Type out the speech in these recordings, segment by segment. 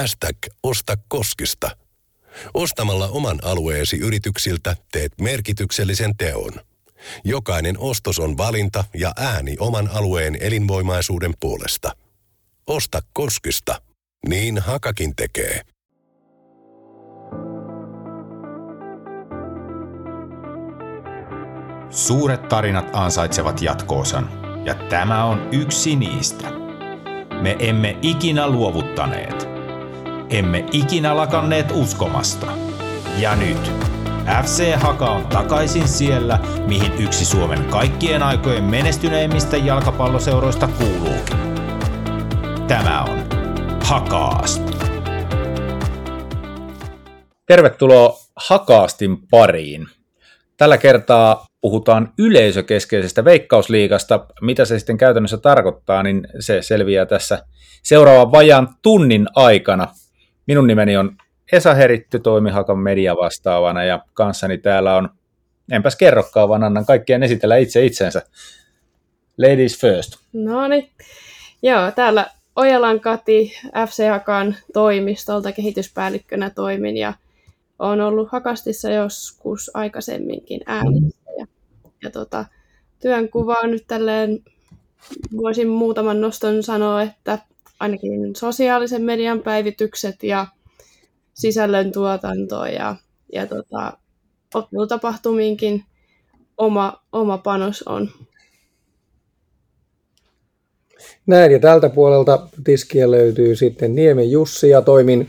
hashtag Osta Koskista. Ostamalla oman alueesi yrityksiltä teet merkityksellisen teon. Jokainen ostos on valinta ja ääni oman alueen elinvoimaisuuden puolesta. Osta Koskista. Niin Hakakin tekee. Suuret tarinat ansaitsevat jatkoosan, ja tämä on yksi niistä. Me emme ikinä luovuttaneet. Emme ikinä lakanneet uskomasta. Ja nyt FC Haka on takaisin siellä, mihin yksi Suomen kaikkien aikojen menestyneimmistä jalkapalloseuroista kuuluukin. Tämä on Hakaast. Tervetuloa Hakaastin pariin. Tällä kertaa puhutaan yleisökeskeisestä veikkausliigasta. Mitä se sitten käytännössä tarkoittaa, niin se selviää tässä seuraavan vajan tunnin aikana. Minun nimeni on Esa Heritty, toimihakan media vastaavana ja kanssani täällä on, enpäs kerrokaan, vaan annan kaikkien esitellä itse itsensä. Ladies first. No niin. Joo, täällä Ojalan Kati FC Hakan toimistolta kehityspäällikkönä toimin ja olen ollut Hakastissa joskus aikaisemminkin äänissä. Ja, ja tota, työnkuvaa nyt tälleen voisin muutaman noston sanoa, että ainakin sosiaalisen median päivitykset ja sisällön tuotanto ja, ja tota, ottelutapahtumiinkin oma, oma panos on. Näin, ja tältä puolelta tiskiä löytyy sitten Niemen Jussi, ja toimin,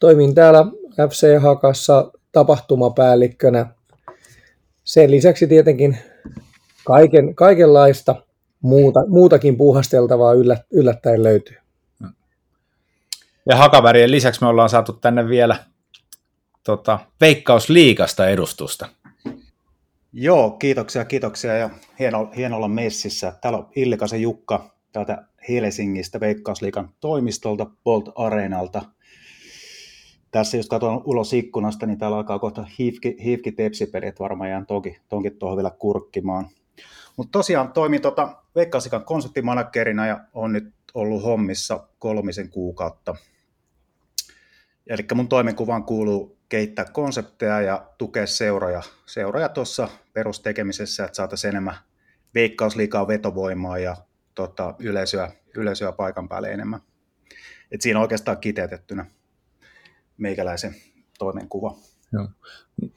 toimin täällä FC Hakassa tapahtumapäällikkönä. Sen lisäksi tietenkin kaiken, kaikenlaista muuta, muutakin puuhasteltavaa yllät, yllättäen löytyy. Ja Hakavärien lisäksi me ollaan saatu tänne vielä tota, Veikkausliikasta edustusta. Joo, kiitoksia, kiitoksia ja hieno, hieno olla messissä. Täällä on Illikasen Jukka täältä Helsingistä Veikkausliikan toimistolta Bolt Areenalta. Tässä jos katson ulos ikkunasta, niin täällä alkaa kohta hiifki, hiifki tepsipelit, varmaan jään toki, tonkin tuohon vielä kurkkimaan. Mutta tosiaan toimin tota Veikkausliikan konseptimanagerina ja on nyt ollut hommissa kolmisen kuukautta. Eli mun toimenkuvaan kuuluu kehittää konsepteja ja tukea seuroja, seuroja tuossa perustekemisessä, että saataisiin enemmän veikkausliikaa vetovoimaa ja tota, yleisöä, yleisöä paikan päälle enemmän. Et siinä on oikeastaan kiteytettynä meikäläisen toimenkuva. Joo.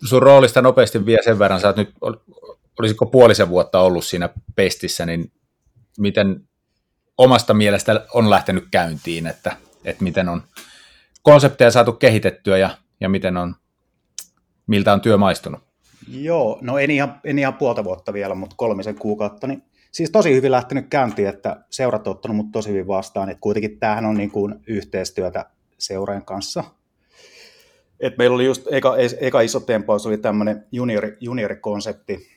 Sun roolista nopeasti vielä sen verran, sä oot nyt, olisiko puolisen vuotta ollut siinä pestissä, niin miten omasta mielestä on lähtenyt käyntiin, että, että miten on konsepteja saatu kehitettyä ja, ja miten on, miltä on työ maistunut? Joo, no en ihan, en ihan puolta vuotta vielä, mutta kolmisen kuukautta, niin siis tosi hyvin lähtenyt käyntiin, että seurat on ottanut mut tosi hyvin vastaan, että kuitenkin tämähän on niin kuin yhteistyötä seurojen kanssa. Et meillä oli just eka, eka iso tempaus oli tämmöinen juniori, juniorikonsepti,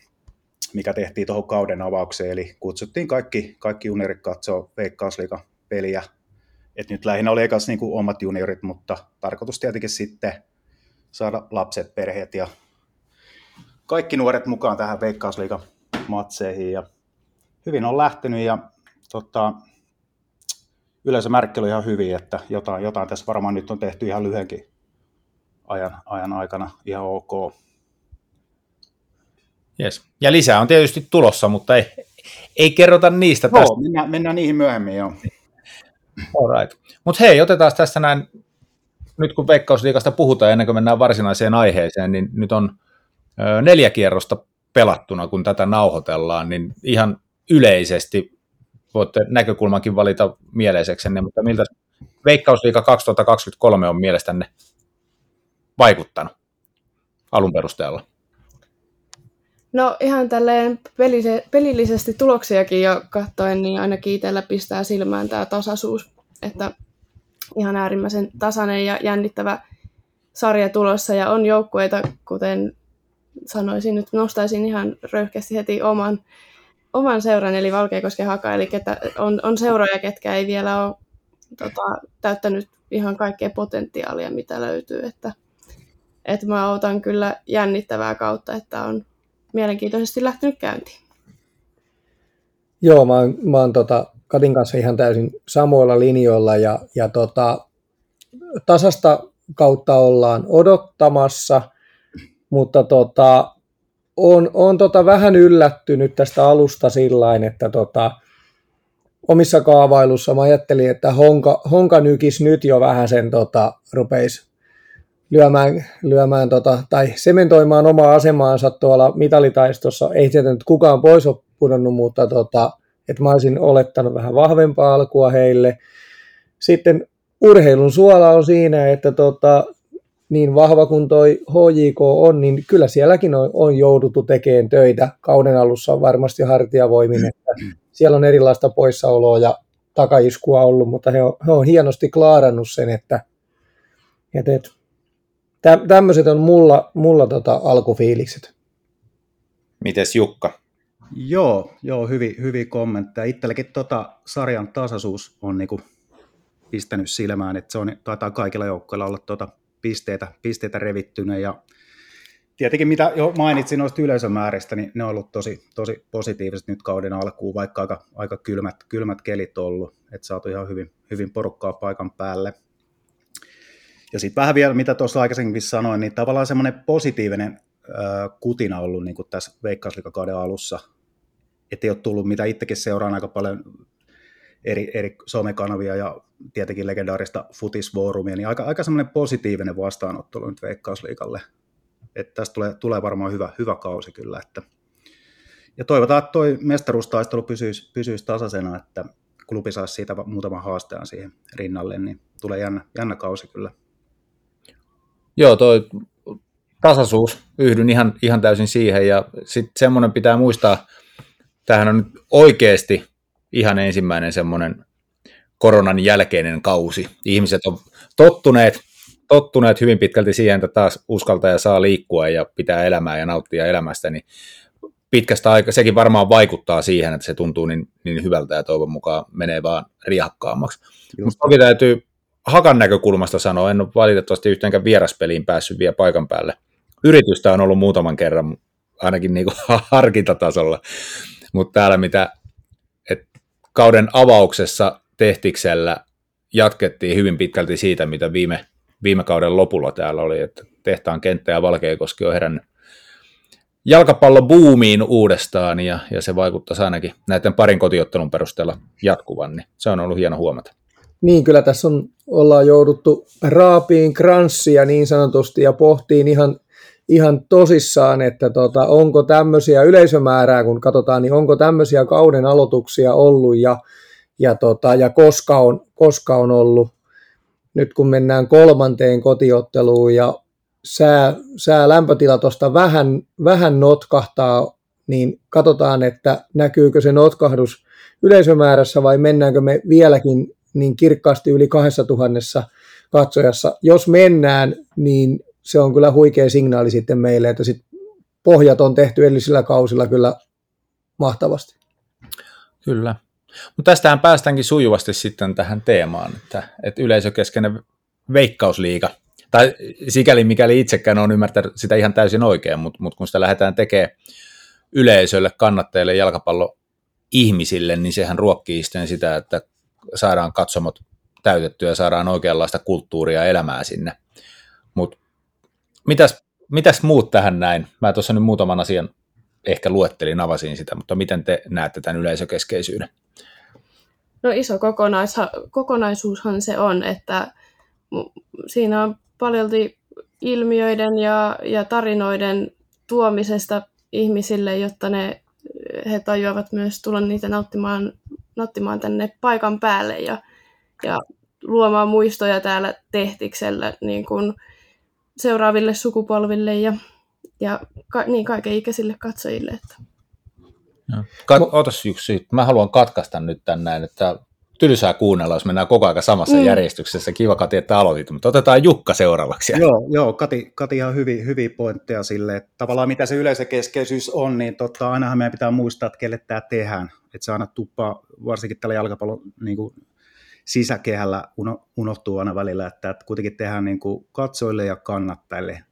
mikä tehtiin tuohon kauden avaukseen, eli kutsuttiin kaikki, kaikki juniorit katsoa Veikkausliikan peliä. Et nyt lähinnä oli ekas niin kuin omat juniorit, mutta tarkoitus tietenkin sitten saada lapset, perheet ja kaikki nuoret mukaan tähän Veikkausliikan matseihin. Ja hyvin on lähtenyt ja tota, yleisömärkki oli ihan hyvin, että jotain, jotain tässä varmaan nyt on tehty ihan lyhyenkin ajan, ajan aikana ihan ok. Yes. Ja lisää on tietysti tulossa, mutta ei, ei kerrota niistä joo, tästä. Mennään, mennään niihin myöhemmin, joo. Alright. Mutta hei, otetaan tässä näin, nyt kun Veikkausliikasta puhutaan ennen kuin mennään varsinaiseen aiheeseen, niin nyt on neljä kierrosta pelattuna, kun tätä nauhoitellaan, niin ihan yleisesti voitte näkökulmankin valita mieleiseksenne, mutta miltä Veikkausliika 2023 on mielestänne vaikuttanut alun perusteella? No ihan tälleen pelise, pelillisesti tuloksiakin jo katsoen, niin ainakin itsellä pistää silmään tämä tasaisuus, että ihan äärimmäisen tasainen ja jännittävä sarja tulossa. Ja on joukkueita, kuten sanoisin, nyt nostaisin ihan röyhkeästi heti oman, oman seuran, eli Valkeakosken haka, eli ketä, on, on seuroja, ketkä ei vielä ole tota, täyttänyt ihan kaikkea potentiaalia, mitä löytyy, että, että mä otan kyllä jännittävää kautta, että on mielenkiintoisesti lähtenyt käyntiin. Joo, mä oon, mä oon tota, Katin kanssa ihan täysin samoilla linjoilla ja, ja tota, tasasta kautta ollaan odottamassa, mutta tota, on, on tota vähän yllättynyt tästä alusta sillä että tota, omissa kaavailussa mä ajattelin, että Honka, Honka nykis nyt jo vähän sen tota, rupeisi lyömään, lyömään tota, tai sementoimaan omaa asemaansa tuolla mitalitaistossa. Ei tietysti nyt kukaan pois ole pudonnut, mutta tota, että mä olisin olettanut vähän vahvempaa alkua heille. Sitten urheilun suola on siinä, että tota, niin vahva kuin toi HJK on, niin kyllä sielläkin on, on jouduttu tekemään töitä. Kauden alussa on varmasti hartiavoimin, että siellä on erilaista poissaoloa ja takaiskua ollut, mutta he on, he on hienosti klaarannut sen, että, että, että tämmöiset on mulla, mulla tota alkufiilikset. Mites Jukka? Joo, joo hyvin, hyvin kommentteja. Itselläkin tota sarjan tasaisuus on niinku pistänyt silmään, että se on, taitaa kaikilla joukkoilla olla tota pisteitä, pisteitä revittyneen ja tietenkin mitä jo mainitsin noista yleisömääristä, niin ne on ollut tosi, tosi positiiviset nyt kauden alkuun, vaikka aika, aika kylmät, kylmät kelit on ollut, että saatu ihan hyvin, hyvin porukkaa paikan päälle. Ja sitten vähän vielä, mitä tuossa aikaisemmin sanoin, niin tavallaan semmoinen positiivinen äh, kutina ollut niin kuin tässä veikkauslikakauden alussa, että ei ole tullut, mitä itsekin seuraan aika paljon eri, eri somekanavia ja tietenkin legendaarista futisfoorumia, niin aika, aika semmoinen positiivinen vastaanotto nyt Veikkausliikalle. Että tästä tulee, tulee varmaan hyvä, hyvä kausi kyllä. Että, ja toivotaan, että tuo mestaruustaistelu pysyisi, pysyisi tasaisena, että klubi saisi siitä muutaman haasteen siihen rinnalle, niin tulee jännä, jännä kausi kyllä. Joo, toi tasaisuus, yhdyn ihan, ihan täysin siihen, ja sitten semmoinen pitää muistaa, tähän on nyt oikeasti ihan ensimmäinen semmoinen koronan jälkeinen kausi. Ihmiset on tottuneet, tottuneet hyvin pitkälti siihen, että taas uskaltaa ja saa liikkua ja pitää elämää ja nauttia elämästä, niin pitkästä aikaa, sekin varmaan vaikuttaa siihen, että se tuntuu niin, niin hyvältä ja toivon mukaan menee vaan riahakkaammaksi. Mutta toki täytyy Hakan näkökulmasta sanoa, en ole valitettavasti yhteenkään vieraspeliin päässyt vielä paikan päälle. Yritystä on ollut muutaman kerran, ainakin niin kuin harkintatasolla, mutta täällä mitä et kauden avauksessa Tehtiksellä jatkettiin hyvin pitkälti siitä, mitä viime, viime kauden lopulla täällä oli, että tehtaan kenttä ja Valkeakoski on herännyt jalkapallobuumiin uudestaan ja, ja se vaikuttaisi ainakin näiden parin kotiottelun perusteella jatkuvan, niin se on ollut hieno huomata. Niin, kyllä tässä on, ollaan jouduttu raapiin kranssia niin sanotusti ja pohtiin ihan, ihan tosissaan, että tota, onko tämmöisiä yleisömäärää, kun katsotaan, niin onko tämmöisiä kauden aloituksia ollut ja, ja, tota, ja koska, on, koska on ollut. Nyt kun mennään kolmanteen kotiotteluun ja sää, sää lämpötila tuosta vähän, vähän notkahtaa, niin katsotaan, että näkyykö se notkahdus yleisömäärässä vai mennäänkö me vieläkin niin kirkkaasti yli 2000 katsojassa. Jos mennään, niin se on kyllä huikea signaali sitten meille, että sit pohjat on tehty edellisillä kausilla kyllä mahtavasti. Kyllä. Mutta tästähän päästäänkin sujuvasti sitten tähän teemaan, että, että yleisökeskeinen veikkausliiga, tai sikäli mikäli itsekään on ymmärtänyt sitä ihan täysin oikein, mutta, mutta kun sitä lähdetään tekemään yleisölle, kannattajille, jalkapallo ihmisille, niin sehän ruokkii sitten sitä, että saadaan katsomot täytettyä ja saadaan oikeanlaista kulttuuria ja elämää sinne. Mutta mitäs, mitäs muut tähän näin? Mä tuossa nyt muutaman asian ehkä luettelin, avasin sitä, mutta miten te näette tämän yleisökeskeisyyden? No iso kokonais, kokonaisuushan se on, että siinä on paljolti ilmiöiden ja, ja tarinoiden tuomisesta ihmisille, jotta ne, he tajuavat myös tulla niitä nauttimaan nauttimaan tänne paikan päälle ja, ja luomaan muistoja täällä Tehtiksellä niin kuin seuraaville sukupolville ja, ja ka, niin kaikenikäisille katsojille. Että. Kat- otas yksi, mä haluan katkaista nyt tänne, että tylsää kuunnella, jos mennään koko ajan samassa mm. järjestyksessä. Kiva Kati, että aloitit, mutta otetaan Jukka seuraavaksi. Joo, joo Kati, Kati ihan hyviä, hyviä pointteja sille, että tavallaan mitä se yleisökeskeisyys on, niin totta, ainahan meidän pitää muistaa, että kelle tämä tehdään. Että se aina tuppaa, varsinkin tällä jalkapallon niin kuin sisäkehällä unohtuu aina välillä, että, että kuitenkin tehdään niin kuin katsojille ja kannattajille.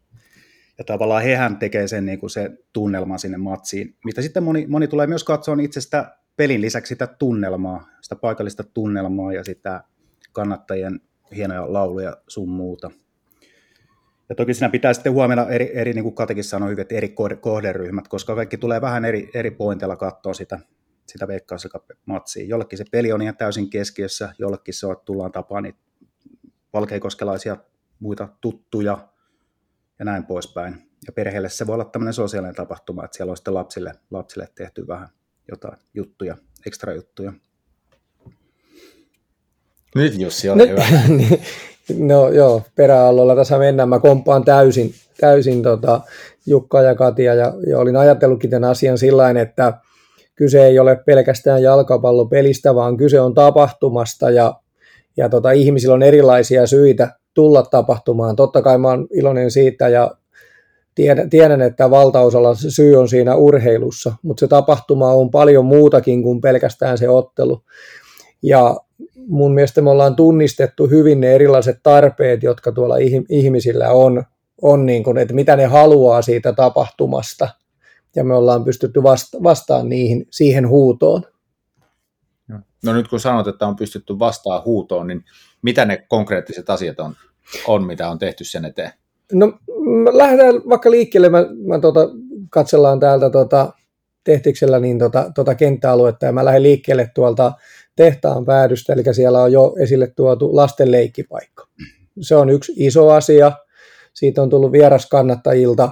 Ja tavallaan hehän tekee sen, niin kuin se tunnelman sinne matsiin, mitä sitten moni, moni tulee myös katsoa itsestä pelin lisäksi sitä tunnelmaa, sitä paikallista tunnelmaa ja sitä kannattajien hienoja lauluja sun muuta. Ja toki siinä pitää sitten huomioida eri, eri niin kuin Katekin sanoi hyvin, että eri kohderyhmät, koska kaikki tulee vähän eri, eri pointeilla katsoa sitä, sitä matsia. Jollekin se peli on ihan täysin keskiössä, jollekin se on, että tullaan tapaan niitä valkeikoskelaisia muita tuttuja ja näin poispäin. Ja perheelle se voi olla tämmöinen sosiaalinen tapahtuma, että siellä on sitten lapsille, lapsille tehty vähän jotain juttuja, ekstra juttuja. Nyt Jussi, ole hyvä. Niin, no joo, peräallolla tässä mennään. Mä kompaan täysin, täysin tota Jukka ja Katia ja, ja olin ajatellutkin tämän asian sillä että kyse ei ole pelkästään jalkapallopelistä, vaan kyse on tapahtumasta ja, ja tota, ihmisillä on erilaisia syitä tulla tapahtumaan. Totta kai mä oon iloinen siitä ja tiedän, tiedän että valtaosalla se syy on siinä urheilussa, mutta se tapahtuma on paljon muutakin kuin pelkästään se ottelu. Ja mun mielestä me ollaan tunnistettu hyvin ne erilaiset tarpeet, jotka tuolla ihmisillä on, on niin kuin, että mitä ne haluaa siitä tapahtumasta. Ja me ollaan pystytty vasta- vastaan niihin, siihen huutoon. No nyt kun sanot, että on pystytty vastaan huutoon, niin mitä ne konkreettiset asiat on, on mitä on tehty sen eteen? No lähdetään vaikka liikkeelle, mä, mä tota, katsellaan täältä tota, tehtiksellä niin tota, tota kenttäaluetta ja mä lähden liikkeelle tuolta tehtaan päädystä, eli siellä on jo esille tuotu lasten leikkipaikka. Se on yksi iso asia. Siitä on tullut vieraskannattajilta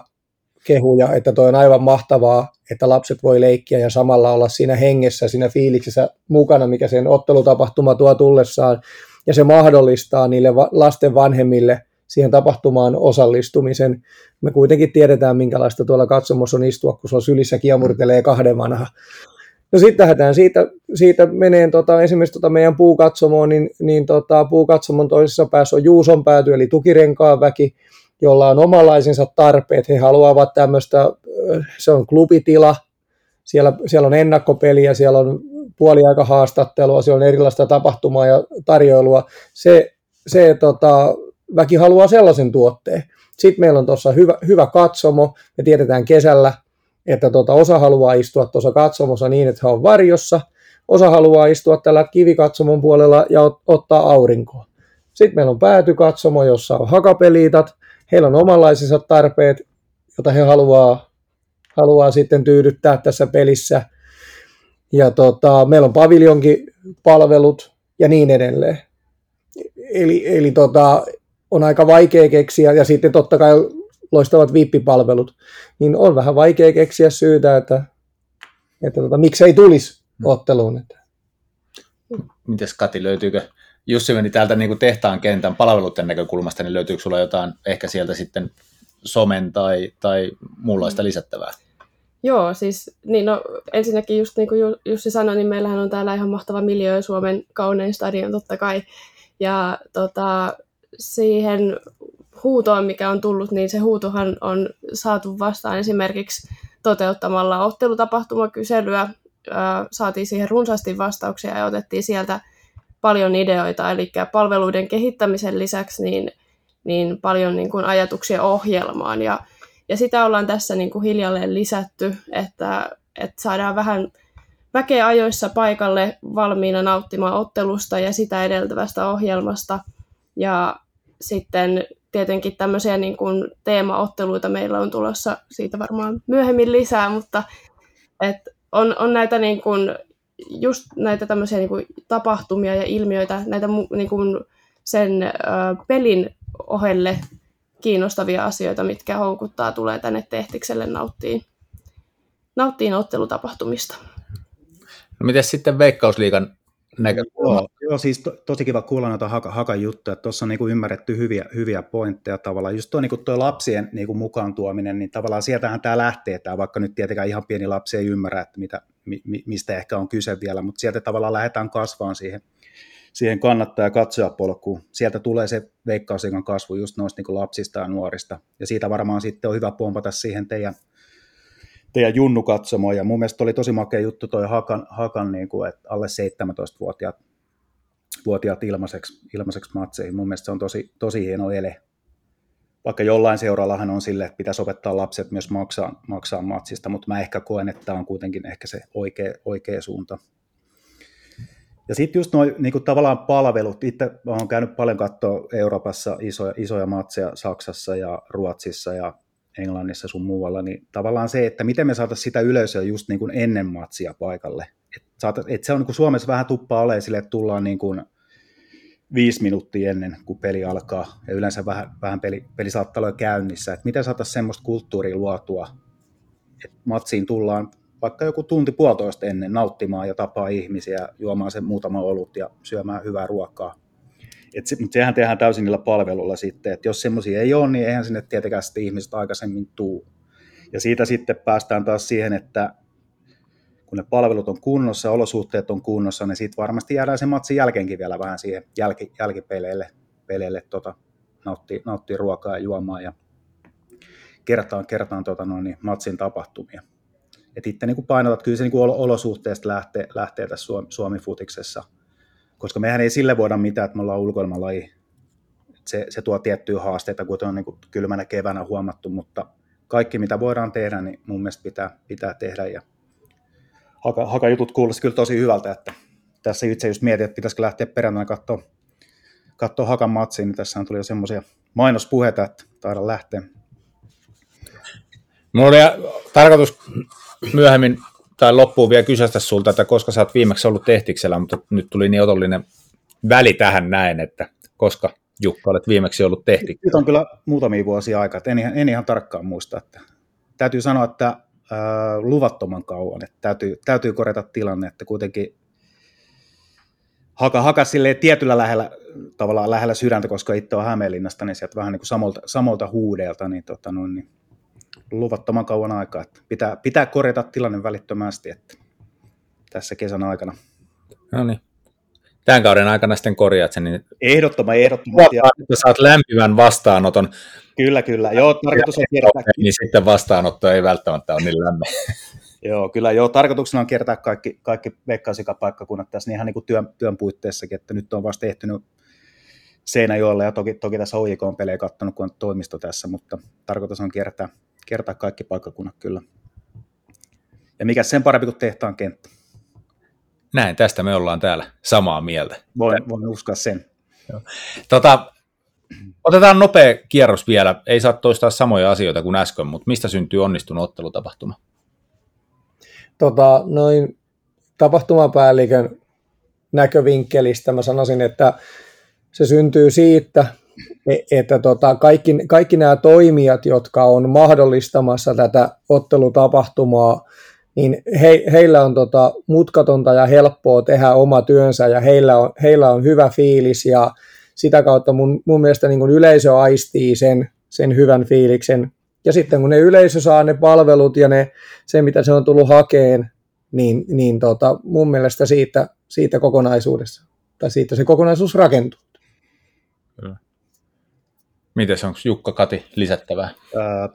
kehuja, että toi on aivan mahtavaa, että lapset voi leikkiä ja samalla olla siinä hengessä, siinä fiiliksessä mukana, mikä sen ottelutapahtuma tuo tullessaan. Ja se mahdollistaa niille lasten vanhemmille siihen tapahtumaan osallistumisen. Me kuitenkin tiedetään, minkälaista tuolla katsomossa on istua, kun sulla sylissä kiemurtelee kahden vanha No sitten lähdetään siitä, siitä menee tota, esimerkiksi tota meidän puukatsomoon, niin, niin tota, puukatsomon toisessa päässä on Juuson pääty, eli tukirenkaan väki, jolla on omalaisensa tarpeet. He haluavat tämmöistä, se on klubitila, siellä, siellä on ennakkopeliä, siellä on puoliaikahaastattelua, siellä on erilaista tapahtumaa ja tarjoilua. Se, se tota, väki haluaa sellaisen tuotteen. Sitten meillä on tuossa hyvä, hyvä katsomo, me tiedetään kesällä, että tota, osa haluaa istua tuossa katsomossa niin, että he on varjossa, osa haluaa istua tällä kivikatsomon puolella ja ot- ottaa aurinkoa. Sitten meillä on päätykatsomo, jossa on hakapeliitat, heillä on omanlaisensa tarpeet, joita he haluaa, haluaa sitten tyydyttää tässä pelissä. Ja tota, meillä on paviljonkin palvelut ja niin edelleen. Eli, eli tota, on aika vaikea keksiä, ja sitten totta kai loistavat viippipalvelut, niin on vähän vaikea keksiä syytä, että, että tota, miksei tulisi hmm. otteluun. Että. Mites Kati, löytyykö, Jussi meni täältä niin kuin tehtaan kentän palveluiden näkökulmasta, niin löytyykö sulla jotain ehkä sieltä sitten somen tai, tai muunlaista lisättävää? Joo, siis niin no, ensinnäkin just niin kuin Jussi sanoi, niin meillähän on täällä ihan mahtava miljö Suomen kaunein stadion totta kai. Ja tota, siihen huutoon, mikä on tullut, niin se huutohan on saatu vastaan esimerkiksi toteuttamalla ottelutapahtumakyselyä. Saatiin siihen runsaasti vastauksia ja otettiin sieltä paljon ideoita, eli palveluiden kehittämisen lisäksi niin, niin paljon niin kuin ajatuksia ohjelmaan. Ja, ja sitä ollaan tässä niin kuin hiljalleen lisätty, että, että saadaan vähän väkeä ajoissa paikalle valmiina nauttimaan ottelusta ja sitä edeltävästä ohjelmasta. Ja sitten tietenkin tämmöisiä niin kuin teemaotteluita meillä on tulossa siitä varmaan myöhemmin lisää, mutta et on, on näitä niin kuin, just näitä tämmöisiä niin kuin tapahtumia ja ilmiöitä, näitä niin kuin sen ö, pelin ohelle kiinnostavia asioita, mitkä houkuttaa, tulee tänne tehtikselle nauttiin, nauttiin ottelutapahtumista. No miten sitten Veikkausliigan näkökulma. Joo, joo, siis to, tosi kiva kuulla noita haka, hakan juttuja. Tuossa on niin kuin ymmärretty hyviä, hyviä pointteja tavallaan. Just tuo, niin kuin tuo lapsien niin kuin mukaan tuominen, niin tavallaan sieltähän tämä lähtee, tämä, vaikka nyt tietenkään ihan pieni lapsi ei ymmärrä, että mitä, mi, mistä ehkä on kyse vielä, mutta sieltä tavallaan lähdetään kasvaan siihen, siihen kannattaa ja katsojapolkuun. Sieltä tulee se veikkausikan kasvu just noista niin kuin lapsista ja nuorista. Ja siitä varmaan sitten on hyvä pompata siihen teidän teidän Junnu katsomoon, ja mun mielestä oli tosi makea juttu toi Hakan, Hakan niin kuin, että alle 17-vuotiaat vuotiaat ilmaiseksi, ilmaiseksi matseihin. Mun mielestä se on tosi, tosi hieno ele. Vaikka jollain seurallahan on sille, että pitäisi opettaa lapset myös maksaa, maksaa matsista, mutta mä ehkä koen, että tämä on kuitenkin ehkä se oikea, oikea suunta. Ja sitten just noin niin tavallaan palvelut. Itse olen käynyt paljon katsoa Euroopassa isoja, isoja matseja Saksassa ja Ruotsissa ja Englannissa sun muualla, niin tavallaan se, että miten me saataisiin sitä yleisöä just niin kuin ennen matsia paikalle. Että et se on niin kuin Suomessa vähän tuppaa ole sille, että tullaan niin kuin viisi minuuttia ennen kuin peli alkaa, ja yleensä vähän, vähän peli, peli saattaa olla käynnissä. Että miten saataisiin semmoista kulttuuria luotua, että matsiin tullaan vaikka joku tunti puolitoista ennen nauttimaan ja tapaa ihmisiä, juomaan sen muutama olut ja syömään hyvää ruokaa. Et se, mutta sehän tehdään täysin niillä palveluilla sitten, että jos semmoisia ei ole, niin eihän sinne tietenkään sitten ihmiset aikaisemmin tuu. Ja siitä sitten päästään taas siihen, että kun ne palvelut on kunnossa, olosuhteet on kunnossa, niin sitten varmasti jäädään sen matsin jälkeenkin vielä vähän siihen jälki, jälkipeleille peleille, tota, nauttii, nauttii ruokaa ja juomaa ja kertaan, kertaan tota noin, niin matsin tapahtumia. Et itse niin painotat, kyllä se niin olosuhteesta lähtee, lähtee tässä Suomi, Suomi-futiksessa, koska mehän ei sille voida mitään, että me ollaan ulkoilmalaji. Se, se tuo tiettyjä haasteita, kuten on niin kuin kylmänä keväänä huomattu, mutta kaikki mitä voidaan tehdä, niin mun mielestä pitää, pitää tehdä. Ja haka, haka jutut kuulosti kyllä tosi hyvältä, että tässä itse just mietin, että pitäisikö lähteä perjantaina katsoa, katsoa Hakan matsiin, niin tässä tuli jo semmoisia mainospuheita, että taida lähteä. Mulla oli tarkoitus myöhemmin tai loppuun vielä kysästä sulta, että koska sä oot viimeksi ollut tehtiksellä, mutta nyt tuli niin otollinen väli tähän näin, että koska Jukka olet viimeksi ollut tehti. Nyt on kyllä muutamia vuosia aikaa, en ihan, en ihan tarkkaan muista. Että täytyy sanoa, että äh, luvattoman kauan, että täytyy, täytyy korjata tilanne, että kuitenkin haka, haka silleen tietyllä lähellä, tavallaan lähellä sydäntä, koska itse on Hämeenlinnasta, niin sieltä vähän niin kuin samolta, samolta huudeelta, niin, tota, noin, niin luvattoman kauan aikaa. Että pitää, pitää korjata tilanne välittömästi että tässä kesän aikana. No niin. Tämän kauden aikana sitten korjaat sen. Niin ehdottoman, ehdottomasti. Että saat lämpimän vastaanoton. Kyllä, kyllä. Joo, tarkoitus on kiertää. Niin sitten vastaanotto ei välttämättä ole niin lämmin. Joo, kyllä joo. Tarkoituksena on kiertää kaikki, kaikki veikkausikapaikkakunnat tässä niin ihan niin kuin työn, työn puitteissakin, että nyt on vasta ehtinyt Seinäjoella ja toki, toki tässä OJK on pelejä katsonut, kun on toimisto tässä, mutta tarkoitus on kiertää, kertaa kaikki paikkakunnat kyllä. Ja mikä sen parempi kuin tehtaan kenttä. Näin, tästä me ollaan täällä samaa mieltä. Voin, voin uskoa sen. Tota, otetaan nopea kierros vielä. Ei saa toistaa samoja asioita kuin äsken, mutta mistä syntyy onnistunut ottelutapahtuma? Tota, noin tapahtumapäällikön näkövinkkelistä mä sanoisin, että se syntyy siitä, että tota, kaikki, kaikki nämä toimijat, jotka on mahdollistamassa tätä ottelutapahtumaa, niin he, heillä on tota, mutkatonta ja helppoa tehdä oma työnsä ja heillä on, heillä on hyvä fiilis ja sitä kautta mun, mun mielestä niin kun yleisö aistii sen, sen hyvän fiiliksen. Ja sitten kun ne yleisö saa ne palvelut ja ne, se, mitä se on tullut hakeen, niin, niin tota, mun mielestä siitä, siitä kokonaisuudessa, tai siitä se kokonaisuus rakentuu. Miten onko Jukka Kati lisättävää? Öö,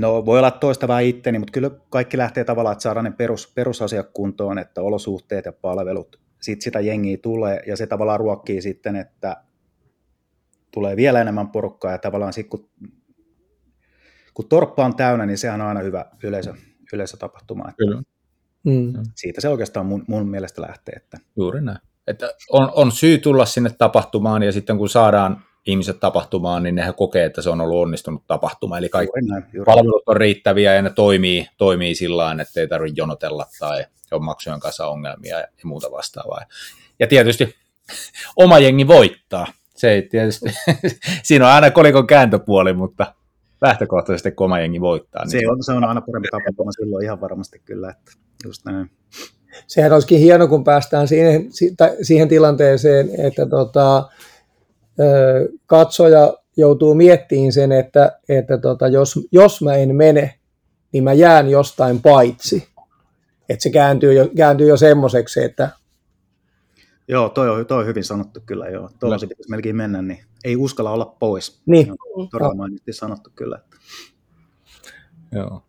no voi olla toista vähän itteni, mutta kyllä kaikki lähtee tavallaan, että saadaan ne perus, perusasiat kuntoon, että olosuhteet ja palvelut, sitten sitä jengiä tulee ja se tavallaan ruokkii sitten, että tulee vielä enemmän porukkaa ja tavallaan sitten kun, kun torppa on täynnä, niin sehän on aina hyvä yleisö, yleisötapahtuma. Että Kyllä. Mm. Siitä se oikeastaan mun, mun mielestä lähtee. Että... Juuri näin. Että on, on syy tulla sinne tapahtumaan ja sitten kun saadaan ihmiset tapahtumaan, niin nehän kokee, että se on ollut onnistunut tapahtuma. Eli kaikki juuri näin, juuri. palvelut on riittäviä ja ne toimii, toimii sillä tavalla, että ei tarvitse jonotella tai on maksujen kanssa ongelmia ja muuta vastaavaa. Ja tietysti oma jengi voittaa. Se ei tietysti, siinä on aina kolikon kääntöpuoli, mutta lähtökohtaisesti kun oma jengi voittaa. Niin se, on, se on aina parempi tapahtuma silloin ihan varmasti kyllä, että just näin. Sehän olisikin hieno, kun päästään siihen, siihen tilanteeseen, että tota, katsoja joutuu miettimään sen, että, että tota, jos, jos mä en mene, niin mä jään jostain paitsi. Että se kääntyy jo, kääntyy jo semmoiseksi, että... Joo, toi on, toi on hyvin sanottu kyllä, joo. Tuolla se pitäisi melkein mennä, niin ei uskalla olla pois. Niin. On todella mainittiin sanottu kyllä. Joo.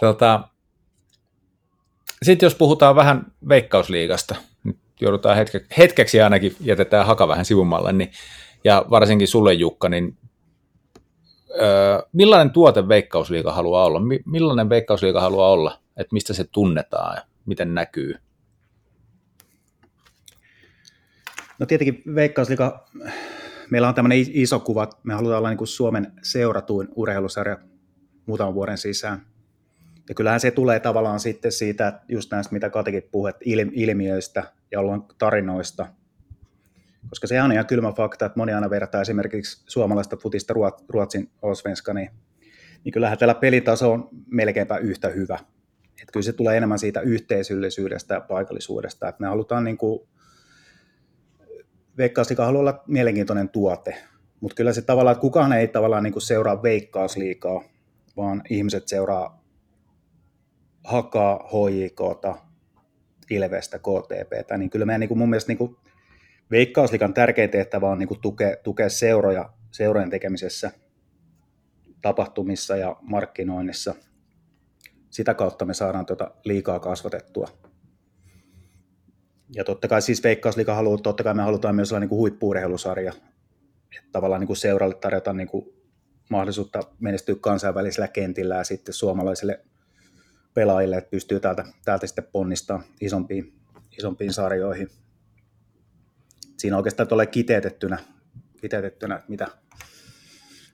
Tota, sitten jos puhutaan vähän veikkausliigasta, joudutaan hetke, hetkeksi ainakin, jätetään haka vähän sivumalle, niin, ja varsinkin sulle Jukka, niin öö, millainen tuote Veikkausliiga haluaa olla? Millainen Veikkausliiga haluaa olla? Että mistä se tunnetaan ja miten näkyy? No tietenkin Veikkausliiga, meillä on tämmöinen iso kuva, me halutaan olla niin kuin Suomen seuratuin urheilusarja muutaman vuoden sisään. Ja kyllähän se tulee tavallaan sitten siitä, just näistä, mitä Katikin puhui, ilmiöistä ja tarinoista. Koska se on ihan kylmä fakta, että moni aina vertaa esimerkiksi suomalaista futista Ruotsin Allsvenska, niin, niin kyllähän tällä pelitaso on melkeinpä yhtä hyvä. Että kyllä se tulee enemmän siitä yhteisöllisyydestä ja paikallisuudesta. Että me halutaan niin kuin, Veikkausliiga haluaa olla mielenkiintoinen tuote, mutta kyllä se tavallaan, että kukaan ei tavallaan niin kuin seuraa Veikkausliikaa, vaan ihmiset seuraa Hakaa, HJKta, Ilvestä, KTPtä, niin kyllä meidän niin kuin mun mielestä niin kuin Veikkausliikan tärkein tehtävä on niin kuin tukea, tukea seuroja, seurojen tekemisessä, tapahtumissa ja markkinoinnissa. Sitä kautta me saadaan tuota liikaa kasvatettua. Ja totta kai siis Veikkausliiga haluaa, totta kai me halutaan myös olla niin kuin huippuurheilusarja. Että tavallaan niin kuin seuralle tarjota niin kuin mahdollisuutta menestyä kansainvälisellä kentillä ja sitten suomalaisille pelaajille, että pystyy täältä, täältä sitten ponnistaa isompiin, isompiin sarjoihin. Siinä oikeastaan tulee kiteytettynä, kiteytettynä mitä,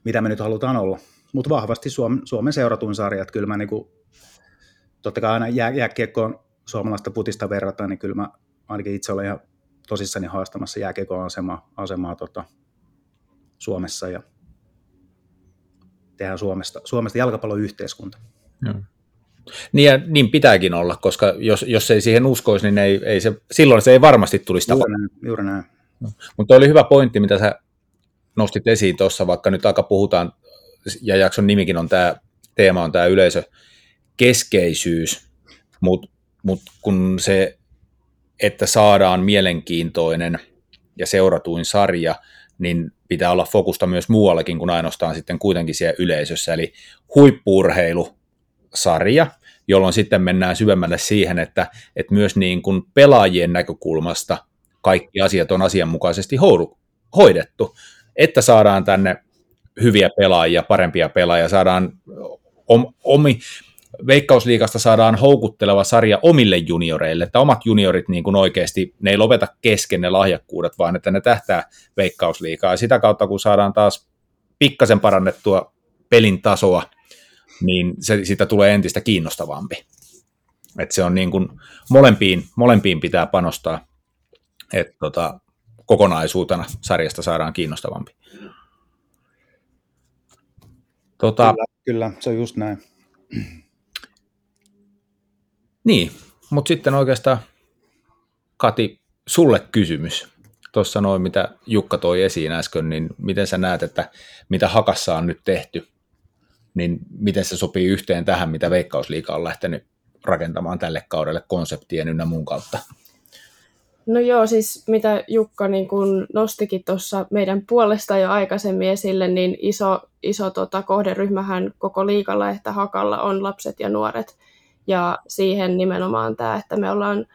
mitä me nyt halutaan olla. Mutta vahvasti Suomen, Suomen seuratun sarja, että kyllä mä niin kuin, totta kai aina jää, jääkiekkoon suomalaista putista verrataan, niin kyllä mä ainakin itse olen ihan tosissani haastamassa jääkiekon asemaa, asemaa tota, Suomessa ja tehdään Suomesta, Suomesta jalkapalloyhteiskunta. Joo. Niin, ja niin pitääkin olla, koska jos, jos ei siihen uskoisi, niin ei, ei se, silloin se ei varmasti tulisi juuri näin, juuri näin. No. Mutta oli hyvä pointti, mitä sä nostit esiin tuossa, vaikka nyt aika puhutaan, ja jakson nimikin on tämä, teema on tämä yleisökeskeisyys, mutta mut kun se, että saadaan mielenkiintoinen ja seuratuin sarja, niin pitää olla fokusta myös muuallakin kuin ainoastaan sitten kuitenkin siellä yleisössä, eli huippuurheilu sarja, jolloin sitten mennään syvemmälle siihen, että, että myös niin kuin pelaajien näkökulmasta kaikki asiat on asianmukaisesti hoidettu, että saadaan tänne hyviä pelaajia, parempia pelaajia, saadaan omi, Veikkausliikasta saadaan houkutteleva sarja omille junioreille, että omat juniorit niin kuin oikeasti, ne ei lopeta kesken ne lahjakkuudet, vaan että ne tähtää Veikkausliikaa. Ja sitä kautta, kun saadaan taas pikkasen parannettua pelin tasoa, niin se, siitä tulee entistä kiinnostavampi. Et se on niin kuin molempiin, molempiin pitää panostaa, että tota, kokonaisuutena sarjasta saadaan kiinnostavampi. Tota, kyllä, kyllä, se on just näin. Niin, mutta sitten oikeastaan Kati, sulle kysymys. Tuossa noin, mitä Jukka toi esiin äsken, niin miten sä näet, että mitä Hakassa on nyt tehty niin miten se sopii yhteen tähän, mitä Veikkausliika on lähtenyt rakentamaan tälle kaudelle konseptien ynnä muun kautta? No joo, siis mitä Jukka niin kun nostikin tuossa meidän puolesta jo aikaisemmin esille, niin iso, iso tota, kohderyhmähän koko liikalla, että Hakalla on lapset ja nuoret. Ja siihen nimenomaan tämä, että me ollaan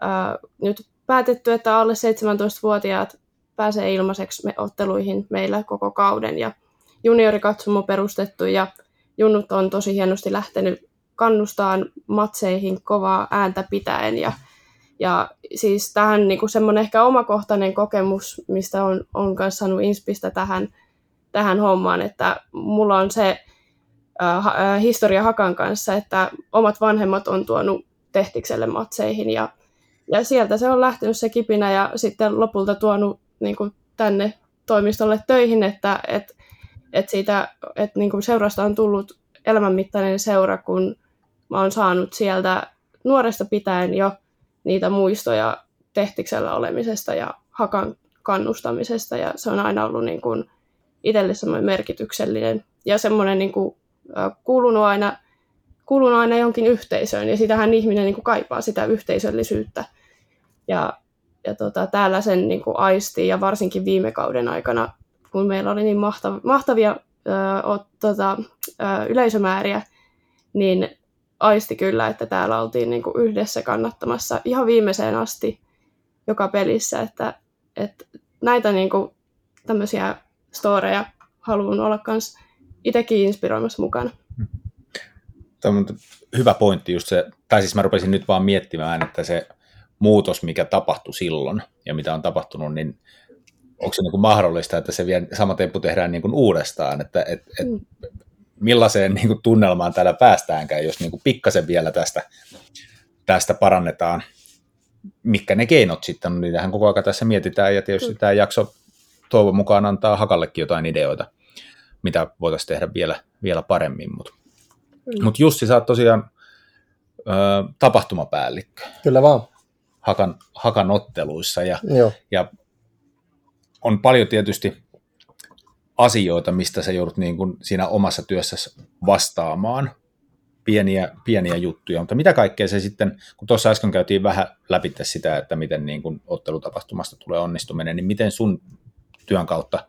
ää, nyt päätetty, että alle 17-vuotiaat pääsee ilmaiseksi me otteluihin meillä koko kauden. Ja juniorikatsomo perustettu ja junnut on tosi hienosti lähtenyt kannustaan matseihin kovaa ääntä pitäen ja, ja siis tähän niin kuin semmoinen ehkä omakohtainen kokemus, mistä on, on kanssa saanut inspistä tähän, tähän hommaan, että mulla on se äh, historia Hakan kanssa, että omat vanhemmat on tuonut Tehtikselle matseihin ja, ja sieltä se on lähtenyt se kipinä ja sitten lopulta tuonut niin kuin tänne toimistolle töihin, että, että että siitä, että niin kuin seurasta on tullut elämänmittainen seura, kun mä oon saanut sieltä nuoresta pitäen jo niitä muistoja tehtiksellä olemisesta ja hakan kannustamisesta, ja se on aina ollut niin kuin itselle semmoinen merkityksellinen ja semmoinen niin kuin, kuulunut aina, kuulunut aina jonkin yhteisöön, ja sitähän ihminen niin kuin kaipaa, sitä yhteisöllisyyttä. Ja, ja tota, täällä sen niin kuin aistii, ja varsinkin viime kauden aikana kun meillä oli niin mahtavia, mahtavia ö, o, tota, ö, yleisömääriä, niin aisti kyllä, että täällä oltiin niin kuin yhdessä kannattamassa ihan viimeiseen asti joka pelissä, että, että näitä niin kuin, tämmöisiä storeja haluan olla myös itsekin inspiroimassa mukana. Tämä on hyvä pointti just se, tai siis mä rupesin nyt vaan miettimään, että se muutos, mikä tapahtui silloin ja mitä on tapahtunut, niin onko se niin kuin mahdollista, että se vielä sama temppu tehdään niin kuin uudestaan, että et, et, mm. millaiseen niin kuin tunnelmaan täällä päästäänkään, jos niin kuin pikkasen vielä tästä, tästä parannetaan, mitkä ne keinot sitten on, niitähän koko ajan tässä mietitään, ja tietysti mm. tämä jakso toivon mukaan antaa Hakallekin jotain ideoita, mitä voitaisiin tehdä vielä, vielä paremmin, mutta mm. mut Jussi, sä oot tosiaan ö, tapahtumapäällikkö. Kyllä vaan. Hakan, hakan otteluissa, ja, Joo. ja on paljon tietysti asioita, mistä sä joudut niin kuin siinä omassa työssä vastaamaan, pieniä, pieniä juttuja, mutta mitä kaikkea se sitten, kun tuossa äsken käytiin vähän läpi sitä, että miten niin kuin ottelutapahtumasta tulee onnistuminen, niin miten sun työn kautta,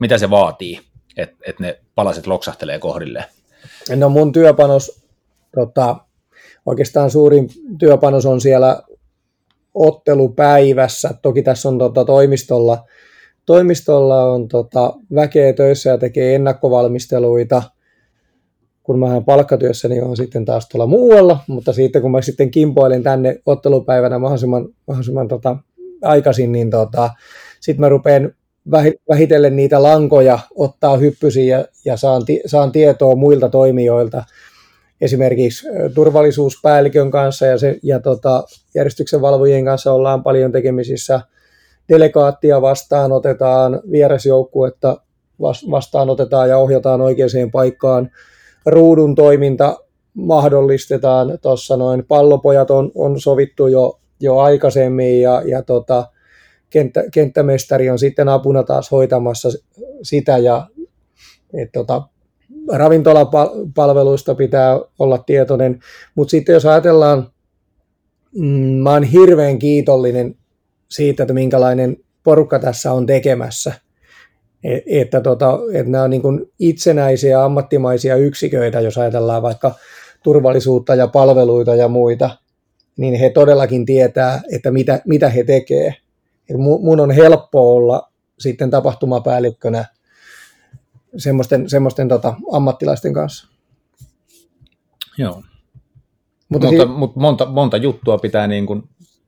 mitä se vaatii, että et ne palaset loksahtelee kohdilleen? No mun työpanos, tota, oikeastaan suurin työpanos on siellä ottelupäivässä. Toki tässä on tota, toimistolla toimistolla on tota, väkeä töissä ja tekee ennakkovalmisteluita. Kun mä olen palkkatyössä, niin on sitten taas tuolla muualla, mutta sitten kun mä sitten kimpoilen tänne ottelupäivänä mahdollisimman, mahdollisimman tota, aikaisin, niin tota, sitten mä rupean vähitellen niitä lankoja ottaa hyppysiin ja, ja saan, saan tietoa muilta toimijoilta, esimerkiksi turvallisuuspäällikön kanssa ja, se, ja tota, järjestyksen valvojien kanssa ollaan paljon tekemisissä – delegaattia vastaanotetaan, vierasjoukkuetta vastaanotetaan ja ohjataan oikeaan paikkaan. Ruudun toiminta mahdollistetaan. Tuossa noin pallopojat on, on sovittu jo, jo aikaisemmin ja, ja tota, kenttä, kenttämestari on sitten apuna taas hoitamassa sitä ja et, tota, ravintolapalveluista pitää olla tietoinen, mutta sitten jos ajatellaan, mm, mä oon hirveän kiitollinen siitä, että minkälainen porukka tässä on tekemässä. E, että, tota, että nämä on niin kuin itsenäisiä ammattimaisia yksiköitä, jos ajatellaan vaikka turvallisuutta ja palveluita ja muita, niin he todellakin tietää, että mitä, mitä he tekee. Et mun on helppo olla sitten tapahtumapäällikkönä semmoisten, semmoisten tota, ammattilaisten kanssa. Joo. Mutta, mutta, si- mutta monta, monta juttua pitää niin kuin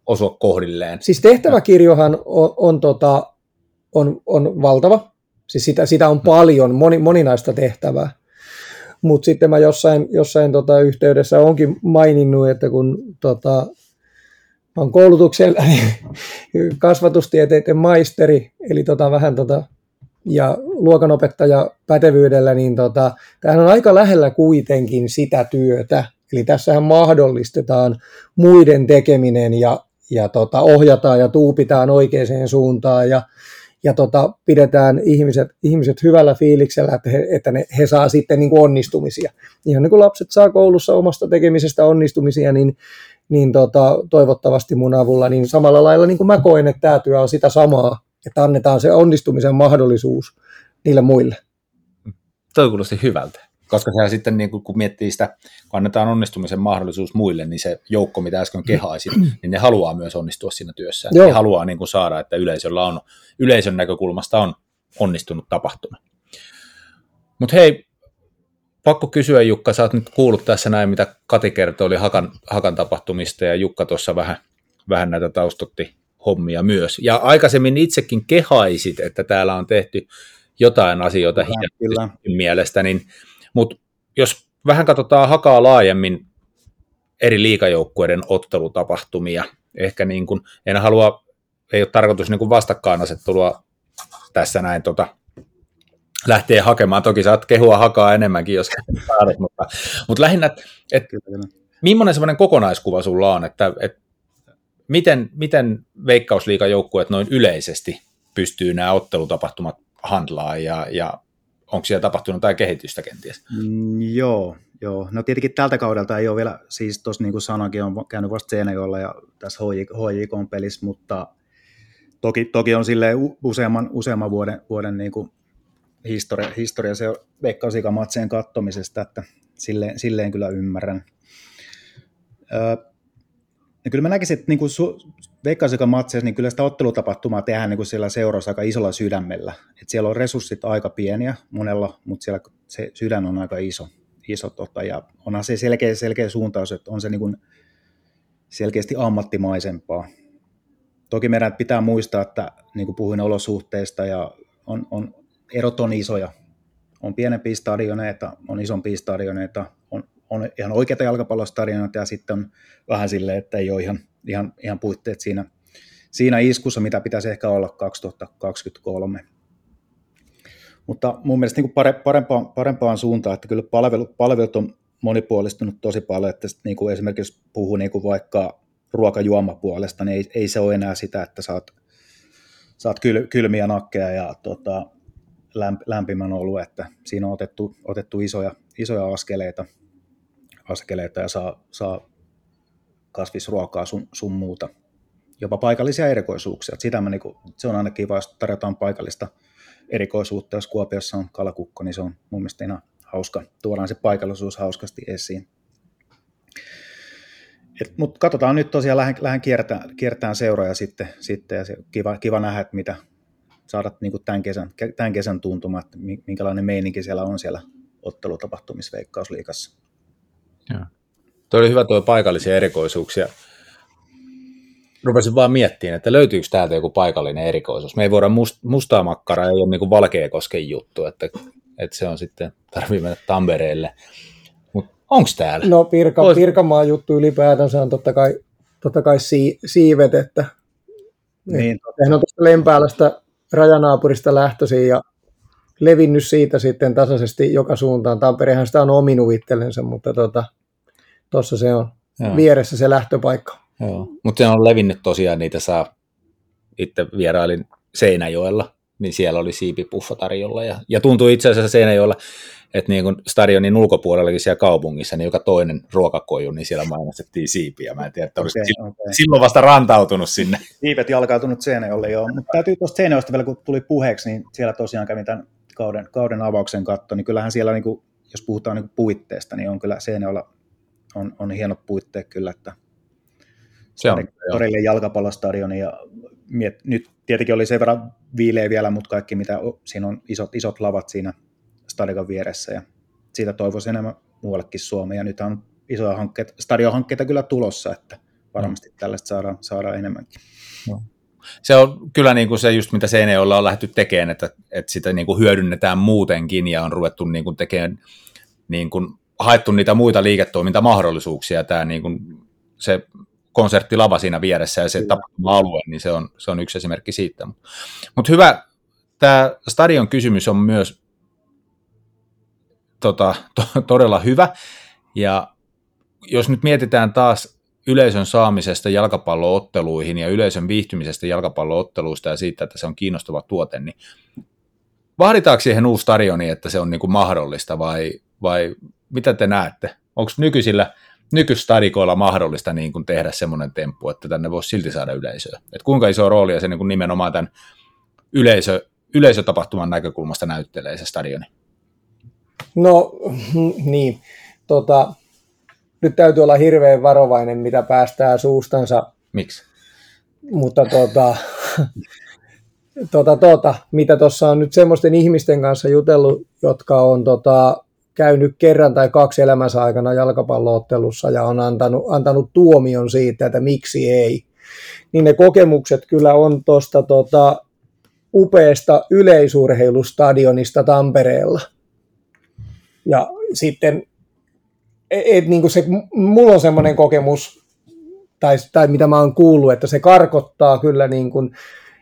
osua kohdilleen. Siis tehtäväkirjohan on, on, tota, on, on valtava, siis sitä, sitä on paljon, moni, moninaista tehtävää. Mutta sitten mä jossain, jossain tota yhteydessä onkin maininnut, että kun tota, on koulutuksen kasvatustieteiden maisteri, eli tota vähän tota, ja luokanopettaja pätevyydellä, niin tota, tämähän on aika lähellä kuitenkin sitä työtä. Eli tässähän mahdollistetaan muiden tekeminen ja ja tota, ohjataan ja tuupitaan oikeaan suuntaan ja, ja tota, pidetään ihmiset, ihmiset hyvällä fiiliksellä, että he, että ne, he saa sitten niin kuin onnistumisia. Ihan niin kuin lapset saa koulussa omasta tekemisestä onnistumisia, niin, niin tota, toivottavasti mun avulla, niin samalla lailla niin kuin mä koen, että tämä työ on sitä samaa, että annetaan se onnistumisen mahdollisuus niille muille. Toi kuulosti hyvältä koska sehän sitten, niin kun miettii sitä, kun annetaan onnistumisen mahdollisuus muille, niin se joukko, mitä äsken kehaisin, niin ne haluaa myös onnistua siinä työssä. Joo. Ne haluaa niin kuin saada, että yleisöllä on, yleisön näkökulmasta on onnistunut tapahtuma. Mutta hei, pakko kysyä Jukka, sä oot nyt kuullut tässä näin, mitä Kati kertoi, oli Hakan, Hakan tapahtumista, ja Jukka tuossa vähän, vähän näitä taustotti hommia myös. Ja aikaisemmin itsekin kehaisit, että täällä on tehty jotain asioita hienosti mielestä, niin mutta jos vähän katsotaan hakaa laajemmin eri liikajoukkueiden ottelutapahtumia, ehkä niin kuin, en halua, ei ole tarkoitus niin kuin vastakkainasettelua tässä näin tota, lähtee hakemaan. Toki saat kehua hakaa enemmänkin, jos saadut, mutta, mutta lähinnä, että et, millainen semmoinen kokonaiskuva sulla on, että et, miten, miten veikkausliikajoukkueet noin yleisesti pystyy nämä ottelutapahtumat handlaa ja, ja onko siellä tapahtunut jotain kehitystä kenties? Mm, joo, joo. No tietenkin tältä kaudelta ei ole vielä, siis tuossa niin kuin sanoinkin, on käynyt vasta Seinäjoella ja tässä HJK pelissä, mutta toki, toki on sille useamman, useamman vuoden, vuoden niin kuin historia, historia se veikkausikamatsen kattomisesta, että silleen, silleen kyllä ymmärrän. Öö, ja kyllä mä näkisin, että niin kuin su- Veikkausika matseissa, niin kyllä sitä ottelutapahtumaa tehdään niin kuin siellä seurassa aika isolla sydämellä. Et siellä on resurssit aika pieniä monella, mutta siellä se sydän on aika iso. iso tota, ja onhan se selkeä, selkeä suuntaus, että on se niin kuin selkeästi ammattimaisempaa. Toki meidän pitää muistaa, että niin kuin puhuin olosuhteista ja on, on, erot on isoja. On pienempiä stadioneita, on isompia stadioneita, on, on ihan oikeita jalkapallostadioneita ja sitten on vähän silleen, että ei ole ihan, ihan, ihan puitteet siinä, siinä iskussa, mitä pitäisi ehkä olla 2023. Mutta mun mielestä niin kuin parempaan, parempaan suuntaan, että kyllä palvelut, palvelut on monipuolistunut tosi paljon, että niin kuin esimerkiksi puhuu niin kuin vaikka ruokajuomapuolesta, niin ei, ei se ole enää sitä, että saat, saat kyl, kylmiä nakkeja ja tota, lämp, lämpimän olu, että siinä on otettu, otettu isoja, isoja askeleita, askeleita ja saa, saa kasvisruokaa sun, sun muuta. Jopa paikallisia erikoisuuksia. Sitä mä, niin kuin, se on aina kiva, jos tarjotaan paikallista erikoisuutta. Jos Kuopiossa on kalakukko, niin se on mun mielestä ihan hauska. Tuodaan se paikallisuus hauskasti esiin. Mutta katsotaan nyt tosiaan, lähden, lähden kiertään, kiertään seuroja sitten, sitten ja se kiva, kiva nähdä, että mitä saada niin tämän, kesän, tämän kesän tuntuma, että minkälainen meininki siellä on siellä ottelutapahtumisveikkausliikassa. Joo. Tuo oli hyvä tuo paikallisia erikoisuuksia. Rupesin vaan miettimään, että löytyykö täältä joku paikallinen erikoisuus. Me ei voida must, mustaa makkaraa, ei ole niin Valkeakosken juttu, että, että se on sitten, tarvii mennä Tampereelle. Onko täällä? No Pirka, Vois... Pirkanmaan juttu ylipäätänsä on totta kai, totta kai si, siivet, että niin, ne on tuosta Lempäälästä rajanaapurista lähtöisin ja levinnyt siitä sitten tasaisesti joka suuntaan. Tamperehan sitä on ominut itsellensä, mutta tuossa tota, se on Joo. vieressä se lähtöpaikka. Mutta se on levinnyt tosiaan, niitä saa, itse vierailin Seinäjoella, niin siellä oli siipipuffa tarjolla. Ja, ja tuntui itse asiassa Seinäjoella, että niin kuin stadionin ulkopuolellakin siellä kaupungissa, niin joka toinen ruokakoju, niin siellä mainostettiin siipiä. Mä en tiedä, että okay, silloin, okay. silloin vasta rantautunut sinne. Siipet jalkautunut Seinäjoelle, joo. Mutta täytyy tuosta Seinäjoesta vielä, kun tuli puheeksi, niin siellä tosiaan kävin tämän kauden, kauden avauksen katto, niin kyllähän siellä, niin kuin, jos puhutaan niin puitteesta, niin on kyllä Seinäjoella on, on hienot puitteet kyllä, että se on todellinen jalkapallostadioni ja miet, nyt tietenkin oli sen verran viileä vielä, mutta kaikki mitä siinä on isot, isot lavat siinä stadion vieressä ja siitä toivoisin enemmän muuallekin Suomeen. Ja nyt on isoja hankkeita, stadionhankkeita kyllä tulossa, että varmasti no. tällaista saadaan, saadaan enemmänkin. No. Se on kyllä niin kuin se just mitä Seinäjoella on lähdetty tekemään, että, että sitä niin kuin hyödynnetään muutenkin ja on ruvettu niin kuin tekemään, niin kuin, haettu niitä muita liiketoimintamahdollisuuksia. Tämä niin kuin, se konserttilava siinä vieressä ja se tapahtuma-alue, niin se on, se on yksi esimerkki siitä. Mutta hyvä, tämä stadion kysymys on myös tota, to, todella hyvä. Ja jos nyt mietitään taas yleisön saamisesta jalkapallootteluihin ja yleisön viihtymisestä jalkapallootteluista ja siitä, että se on kiinnostava tuote, niin vaaditaanko siihen uusi stadioni, että se on niin kuin mahdollista vai, vai mitä te näette? Onko nykyisillä nykystadikoilla mahdollista niin kuin tehdä semmoinen temppu, että tänne voisi silti saada yleisöä? Et kuinka iso roolia se niin kuin nimenomaan tämän yleisö, yleisötapahtuman näkökulmasta näyttelee se stadioni? No niin, tota, nyt täytyy olla hirveän varovainen, mitä päästää suustansa. Miksi? Mutta tota, tota, tota, mitä tuossa on nyt semmoisten ihmisten kanssa jutellut, jotka on tota, käynyt kerran tai kaksi elämänsä aikana jalkapalloottelussa ja on antanut, antanut tuomion siitä, että miksi ei, niin ne kokemukset kyllä on tuosta tota, upeasta yleisurheilustadionista Tampereella – ja sitten, et, et, niin se, mulla on semmoinen kokemus, tai, tai mitä mä oon kuullut, että se karkottaa kyllä niin kuin,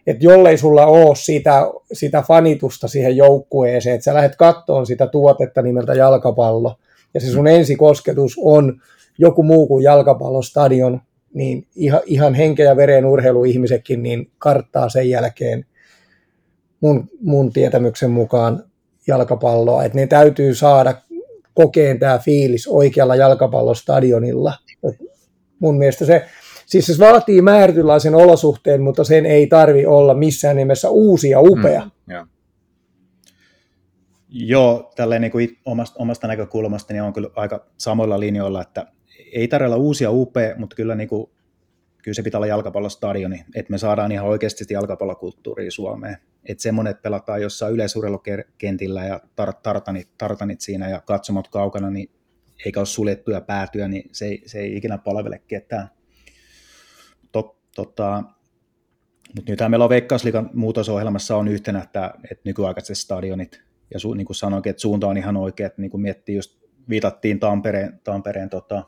että jollei sulla ole sitä, sitä fanitusta siihen joukkueeseen, että sä lähdet kattoon sitä tuotetta nimeltä jalkapallo, ja se sun ensikosketus on joku muu kuin jalkapallostadion, niin ihan, ihan henkeä ja veren urheiluihmisetkin niin karttaa sen jälkeen mun, mun tietämyksen mukaan jalkapalloa, että ne täytyy saada kokeen tämä fiilis oikealla jalkapallostadionilla. Mun mielestä se, siis se vaatii määrätynlaisen olosuhteen, mutta sen ei tarvi olla missään nimessä uusi ja upea. Mm, yeah. Joo, tälleen niin kuin omasta, omasta näkökulmasta niin on kyllä aika samoilla linjoilla, että ei tarvitse olla uusia upea, mutta kyllä, niin kuin, kyllä se pitää olla jalkapallostadioni, että me saadaan ihan oikeasti jalkapallokulttuuria Suomeen että semmoinen, että pelataan jossain yleisurheilukentillä ja tar- tartanit, tartanit siinä ja katsomot kaukana, niin eikä ole suljettuja päätyä, niin se ei, se ei ikinä palvele ketään. tota, mutta nythän meillä on Veikkausliikan muutosohjelmassa on yhtenä, että, että nykyaikaiset stadionit, ja su, niin kuin sanoinkin, että suunta on ihan oikea, että niin kuin miettii just, viitattiin Tampereen, Tampereen tota,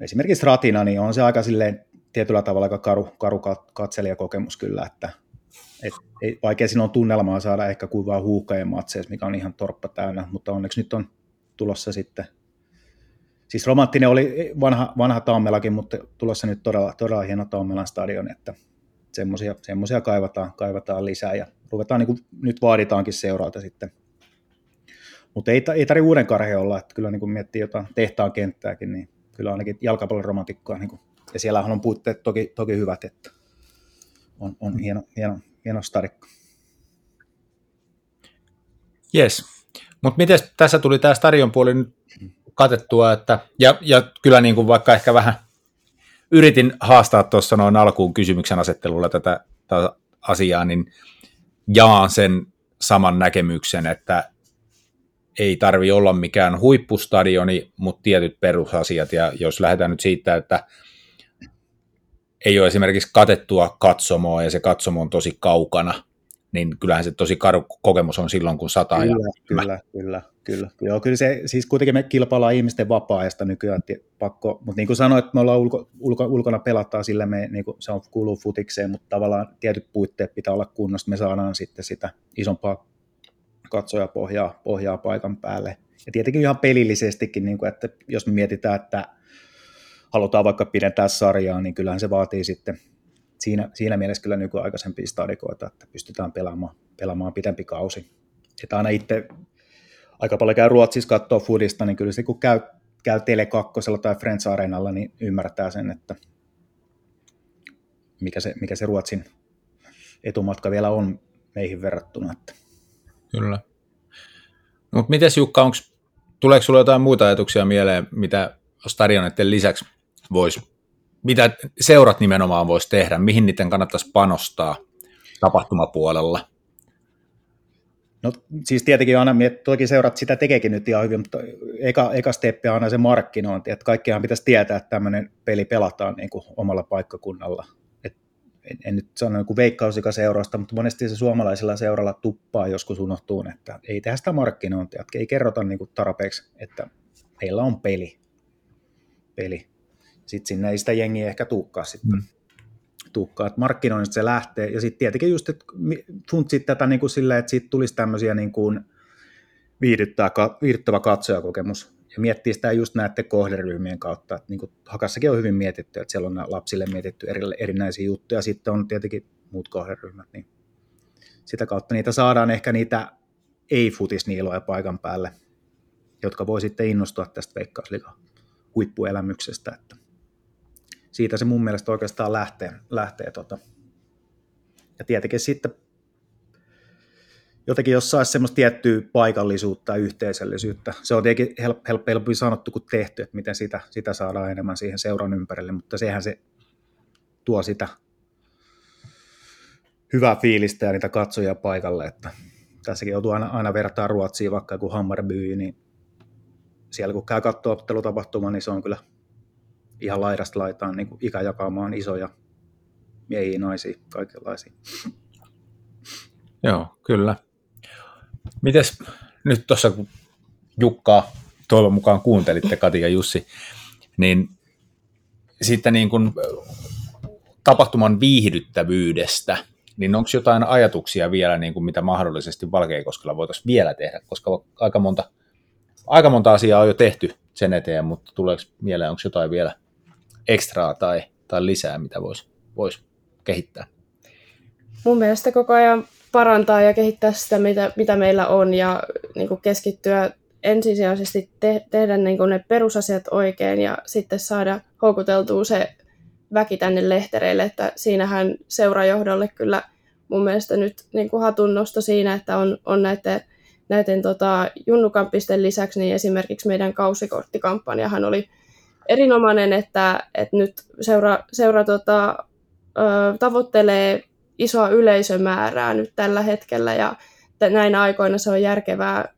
esimerkiksi Ratina, niin on se aika silleen tietyllä tavalla aika karu, karu katselijakokemus kyllä, että et, ei, vaikea on tunnelmaa saada ehkä kuin vaan huuhkajien matseissa, mikä on ihan torppa täynnä, mutta onneksi nyt on tulossa sitten Siis romanttinen oli vanha, vanha Tammelakin, mutta tulossa nyt todella, todella hieno Tammelan stadion, että semmoisia, semmoisia kaivataan, kaivataan lisää ja ruvetaan niin kuin nyt vaaditaankin seuraalta sitten. Mutta ei, ei tarvitse uuden karhe olla, että kyllä niin kuin miettii jotain tehtaan kenttääkin, niin kyllä ainakin jalkapallon romantikkoa. Niin kuin, ja siellä on puutteet toki, toki hyvät, että on, on hieno, hieno, hieno stadikko. Yes. Mutta miten tässä tuli tämä stadion puoli nyt katettua, että, ja, ja kyllä niin kuin vaikka ehkä vähän yritin haastaa tuossa noin alkuun kysymyksen asettelulla tätä, tätä asiaa, niin jaan sen saman näkemyksen, että ei tarvi olla mikään huippustadioni, mutta tietyt perusasiat, ja jos lähdetään nyt siitä, että ei ole esimerkiksi katettua katsomoa, ja se katsomo on tosi kaukana, niin kyllähän se tosi karu kokemus on silloin, kun sataa. Kyllä, ja kyllä, kyllä, kyllä. Joo, kyllä se, siis kuitenkin me kilpaillaan ihmisten vapaa-ajasta nykyään, pakko, mutta niin kuin sanoit, että me ollaan ulko, ulko, ulkona pelataan, sillä me, niin kuin se on kuuluu futikseen, mutta tavallaan tietyt puitteet pitää olla kunnossa, me saadaan sitten sitä isompaa katsojapohjaa pohjaa paikan päälle. Ja tietenkin ihan pelillisestikin, niin kuin, että jos me mietitään, että halutaan vaikka pidentää sarjaa, niin kyllähän se vaatii sitten siinä, siinä mielessä kyllä nykyaikaisempia stadikoita, että pystytään pelaamaan, pelaamaan pidempi kausi. Että aina itse aika paljon käy Ruotsissa katsoa foodista, niin kyllä se kun käy, käy Tele2 tai Friends Arenalla, niin ymmärtää sen, että mikä se, mikä se Ruotsin etumatka vielä on meihin verrattuna. Että. Kyllä. No, mutta miten Jukka, onks, tuleeko sinulla jotain muita ajatuksia mieleen, mitä stadioneiden lisäksi voisi mitä seurat nimenomaan voisi tehdä, mihin niiden kannattaisi panostaa tapahtumapuolella? No siis tietenkin aina, toki seurat sitä tekeekin nyt ihan hyvin, mutta eka, eka steppi on aina se markkinointi, että kaikkihan pitäisi tietää, että tämmöinen peli pelataan niin kuin omalla paikkakunnalla. En, en nyt sano niin veikkausika seurasta, mutta monesti se suomalaisella seuralla tuppaa joskus unohtuu, että ei tehdä sitä markkinointia, että ei kerrota niin kuin tarpeeksi, että meillä on peli. peli sitten sinne ei sitä jengiä ehkä tuukkaa sitten. Mm. Tuukkaa, että markkinoinnista se lähtee, ja sitten tietenkin just, että funtsit tätä niin kuin silleen, että siitä tulisi tämmöisiä niin kuin viihdyttävä katsojakokemus, ja miettii sitä just näiden kohderyhmien kautta, että niin Hakassakin on hyvin mietitty, että siellä on lapsille mietitty eri, erinäisiä juttuja, ja sitten on tietenkin muut kohderyhmät, niin sitä kautta niitä saadaan ehkä niitä ei-futisniiloja paikan päälle, jotka voi sitten innostua tästä veikkausliikan huippuelämyksestä, että siitä se mun mielestä oikeastaan lähtee. lähtee tota. Ja tietenkin sitten jotenkin jos saisi semmoista tiettyä paikallisuutta ja yhteisöllisyyttä. Se on tietenkin help, help, helpompi sanottu kuin tehty, että miten sitä, sitä saadaan enemmän siihen seuran ympärille, mutta sehän se tuo sitä hyvää fiilistä ja niitä katsojia paikalle, että tässäkin joutuu aina, aina vertaa Ruotsiin, vaikka joku Hammarby, niin siellä kun käy katsoa ottelutapahtuma, niin se on kyllä ihan laidasta laitaan niin ikäjakaamaan isoja miehiä, naisia, kaikenlaisia. Joo, kyllä. Mites nyt tuossa, kun Jukkaa toivon mukaan kuuntelitte, Kati ja Jussi, niin sitten niin kuin tapahtuman viihdyttävyydestä, niin onko jotain ajatuksia vielä, niin kuin mitä mahdollisesti Valkeakoskella voitaisiin vielä tehdä, koska aika monta, aika monta asiaa on jo tehty sen eteen, mutta tuleeko mieleen, onko jotain vielä ekstraa tai, tai lisää, mitä voisi vois kehittää? Mun mielestä koko ajan parantaa ja kehittää sitä, mitä, mitä meillä on ja niin kuin keskittyä ensisijaisesti te, tehdä niin kuin ne perusasiat oikein ja sitten saada houkuteltua se väki tänne lehtereille, että siinähän seurajohdolle kyllä mun mielestä nyt niin kuin hatunnosto siinä, että on, on näiden, näiden tota, junnukampisten lisäksi niin esimerkiksi meidän kausikorttikampanjahan oli erinomainen, että, että nyt seura, seura tota, ö, tavoittelee isoa yleisömäärää nyt tällä hetkellä ja näinä aikoina se on järkevää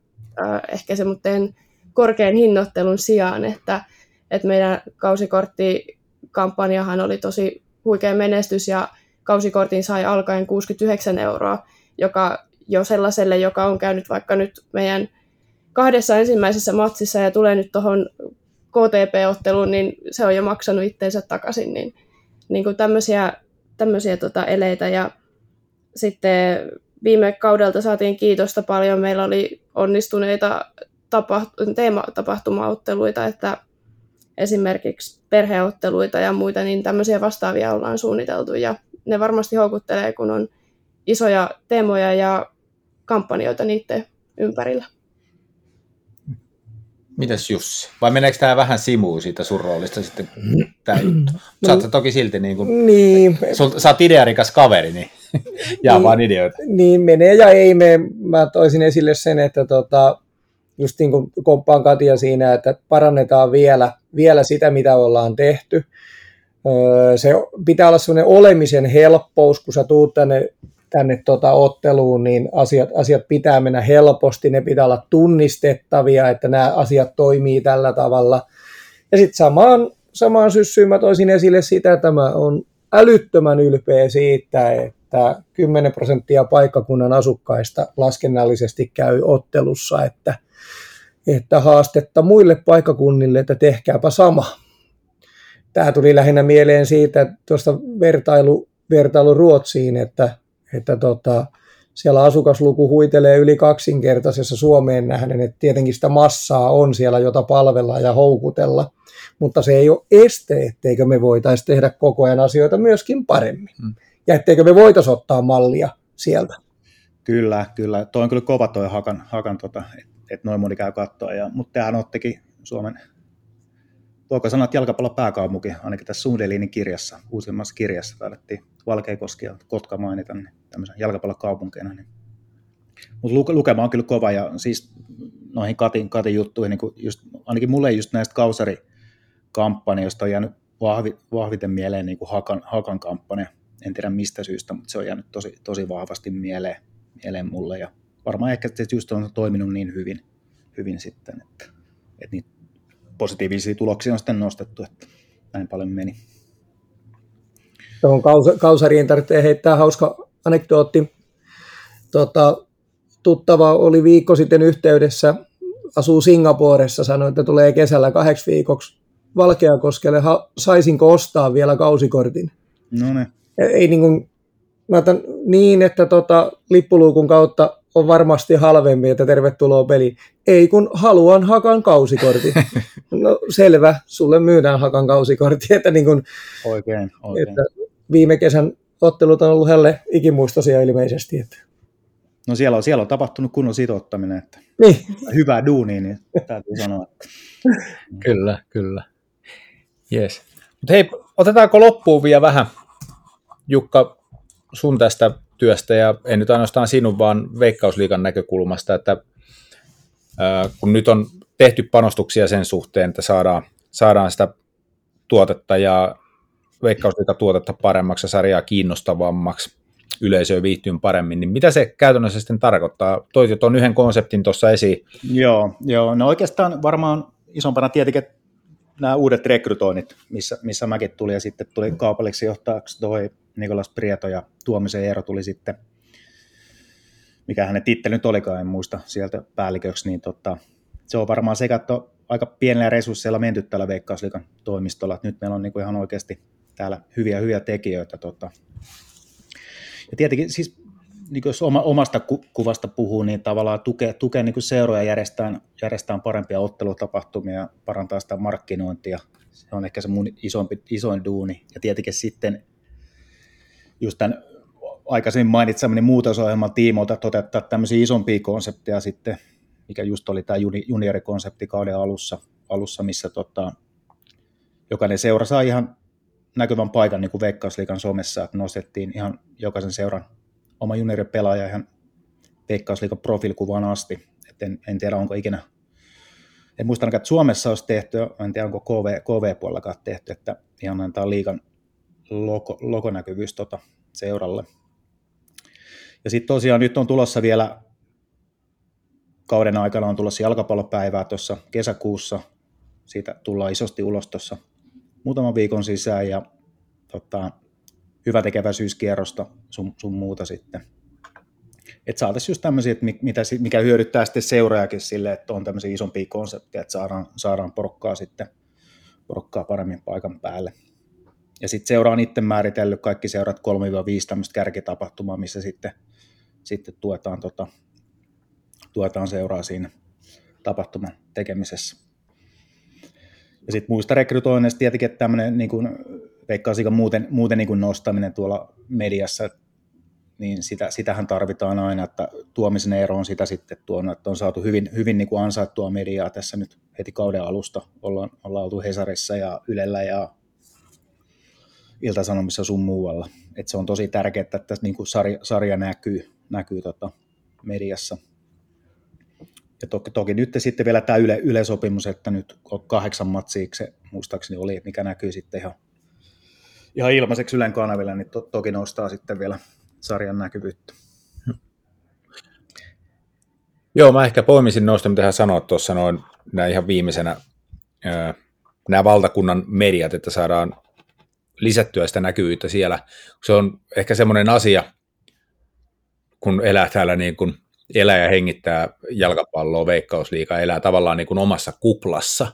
ehkä semmoinen korkean hinnoittelun sijaan, että, että meidän kausikortti kampanjahan oli tosi huikea menestys ja kausikortin sai alkaen 69 euroa, joka jo sellaiselle, joka on käynyt vaikka nyt meidän kahdessa ensimmäisessä matsissa ja tulee nyt tuohon KTP-otteluun, niin se on jo maksanut itteensä takaisin. Niin, niin kuin tämmöisiä, tämmöisiä tota eleitä. Ja sitten viime kaudelta saatiin kiitosta paljon. Meillä oli onnistuneita tapaht- teematapahtumaotteluita, että esimerkiksi perheotteluita ja muita, niin tämmöisiä vastaavia ollaan suunniteltu. Ja ne varmasti houkuttelee, kun on isoja teemoja ja kampanjoita niiden ympärillä. Mitäs Jussi? Vai meneekö tämä vähän simuun siitä sun roolista sitten tämä juttu? Saat no, toki silti niin kuin, niin. Sul, sä oot idearikas kaveri, niin jaa niin, vaan ideoita. Niin menee ja ei me. Mä toisin esille sen, että tota, just niin kuin komppaan Katia siinä, että parannetaan vielä, vielä sitä, mitä ollaan tehty. Se pitää olla sellainen olemisen helppous, kun sä tuut tänne tänne tota otteluun, niin asiat, asiat pitää mennä helposti, ne pitää olla tunnistettavia, että nämä asiat toimii tällä tavalla. Ja sitten samaan, samaan syssyyn mä toisin esille sitä, että mä on älyttömän ylpeä siitä, että 10 prosenttia paikkakunnan asukkaista laskennallisesti käy ottelussa, että, että haastetta muille paikkakunnille, että tehkääpä sama. Tämä tuli lähinnä mieleen siitä, tuosta vertailu, vertailu Ruotsiin, että että tota, siellä asukasluku huitelee yli kaksinkertaisessa Suomeen nähden, että tietenkin sitä massaa on siellä, jota palvella ja houkutella, mutta se ei ole este, etteikö me voitaisiin tehdä koko ajan asioita myöskin paremmin. Hmm. Ja etteikö me voitaisiin ottaa mallia sieltä. Kyllä, kyllä. Toi on kyllä kova toi Hakan, hakan tota, että et noin moni käy katsoa. Ja, mutta tämähän ottikin Suomen, voiko sanoa, että jalkapallon pääkaupunki, ainakin tässä Sundelinin kirjassa, uusimmassa kirjassa, taidettiin Valkeakoski ja Kotka mainita, niin tämmöisen jalkapallokaupunkeina. Niin. Mutta lukema on kyllä kova ja siis noihin Katin, Katin juttuihin, niin kuin just, ainakin mulle just näistä kausarikampanjoista on jäänyt vahvi, vahviten mieleen niin kuin Hakan, Hakan kampanja. En tiedä mistä syystä, mutta se on jäänyt tosi, tosi vahvasti mieleen, mieleen mulle ja varmaan ehkä se just on toiminut niin hyvin, hyvin sitten, että, että niitä positiivisia tuloksia on sitten nostettu, että näin paljon meni. Tuohon kausariin tarvitsee heittää hauska anekdootti. Tota, tuttava oli viikko sitten yhteydessä, asuu Singaporessa, sanoi, että tulee kesällä kahdeksi viikoksi Valkeakoskelle, ha, saisinko ostaa vielä kausikortin. No ne. Ei niin kuin, mä otan niin, että tota, lippuluukun kautta on varmasti halvempi, että tervetuloa peli. Ei kun haluan Hakan kausikortin. No selvä, sulle myydään Hakan kausikortti. Että niin kuin, oikein, oikein. Että viime kesän ottelut on ollut helle ikimuistoisia ilmeisesti. Että. No siellä on, siellä on tapahtunut kunnon sitouttaminen, että niin. hyvää duunia, niin täytyy sanoa. Että... kyllä, kyllä. Yes. Mutta hei, otetaanko loppuun vielä vähän, Jukka, sun tästä työstä, ja ei nyt ainoastaan sinun, vaan Veikkausliikan näkökulmasta, että ää, kun nyt on tehty panostuksia sen suhteen, että saadaan, saadaan sitä tuotetta ja veikkausliikatuotetta paremmaksi ja sarjaa kiinnostavammaksi, yleisöä viihtyyn paremmin, niin mitä se käytännössä sitten tarkoittaa? Toisit tuon yhden konseptin tuossa esiin. Joo, joo, no oikeastaan varmaan isompana tietenkin nämä uudet rekrytoinnit, missä, missä mäkin tulin, ja sitten tuli kaupalliseksi johtajaksi toi Nikolas Prieto, ja Tuomisen Eero tuli sitten, mikä hänen titteli nyt olikaan, en muista sieltä päälliköksi, niin tota, se on varmaan sekä, että aika pienellä resursseilla menty tällä Veikkausliikan toimistolla, että nyt meillä on niin kuin ihan oikeasti täällä hyviä, hyviä tekijöitä. Tota. Ja tietenkin siis niin jos oma, omasta ku, kuvasta puhuu, niin tavallaan tukea, tukea niin seuroja järjestään, järjestään parempia ottelutapahtumia ja parantaa sitä markkinointia. Se on ehkä se mun isompi, isoin duuni. Ja tietenkin sitten just tämän aikaisemmin mainitsemani muutosohjelman tiimoilta toteuttaa tämmöisiä isompia konsepteja sitten, mikä just oli tämä juniorikonsepti kauden alussa, alussa missä tota, jokainen seura saa ihan näkyvän paikan niin kuin Veikkausliikan somessa, että nostettiin ihan jokaisen seuran oma junioripelaaja ihan Veikkausliikan profiilikuvaan asti. Et en, en, tiedä, onko ikinä, en muista ainakaan, että Suomessa olisi tehty, en tiedä, onko KV, KV-puolellakaan tehty, että ihan antaa liikan logo, logonäkyvyys tota seuralle. Ja sitten tosiaan nyt on tulossa vielä kauden aikana on tulossa jalkapallopäivää tuossa kesäkuussa. Siitä tullaan isosti ulos tuossa muutaman viikon sisään ja tota, hyvä tekeväisyyskierrosta sun, sun muuta sitten. Että saataisiin just tämmöisiä, että mitä, mikä hyödyttää sitten seuraajakin sille, että on tämmöisiä isompia konsepteja, että saadaan, saadaan porukkaa sitten porukkaa paremmin paikan päälle. Ja sitten seura on itse määritellyt kaikki seurat 3-5 tämmöistä kärkitapahtumaa, missä sitten, sitten tuetaan, tota, tuetaan seuraa siinä tapahtuman tekemisessä. Ja sitten muista rekrytoinneista tietenkin, että tämmöinen niin kuin, veikkaasikaan muuten, muuten niin kuin nostaminen tuolla mediassa, niin sitä, sitähän tarvitaan aina, että tuomisen ero on sitä sitten tuonut, että on saatu hyvin, hyvin niin kuin ansaittua mediaa tässä nyt heti kauden alusta. Ollaan, ollaan oltu Hesarissa ja Ylellä ja Iltasanomissa sun muualla. Et se on tosi tärkeää, että tässä niin kuin sarja, sarja näkyy, näkyy tota mediassa. Ja toki, toki nyt sitten vielä tämä yle, ylesopimus, että nyt kahdeksan matsia, se muistaakseni oli, mikä näkyy sitten ihan, ihan ilmaiseksi Ylen kanavilla, niin to, toki nostaa sitten vielä sarjan näkyvyyttä. Joo, mä ehkä poimisin noista, mitä hän sanoi tuossa noin näin ihan viimeisenä, nämä valtakunnan mediat, että saadaan lisättyä sitä näkyvyyttä siellä. Se on ehkä semmoinen asia, kun elää täällä niin kuin elää ja hengittää jalkapalloa, veikkausliikaa, elää tavallaan niin kuin omassa kuplassa,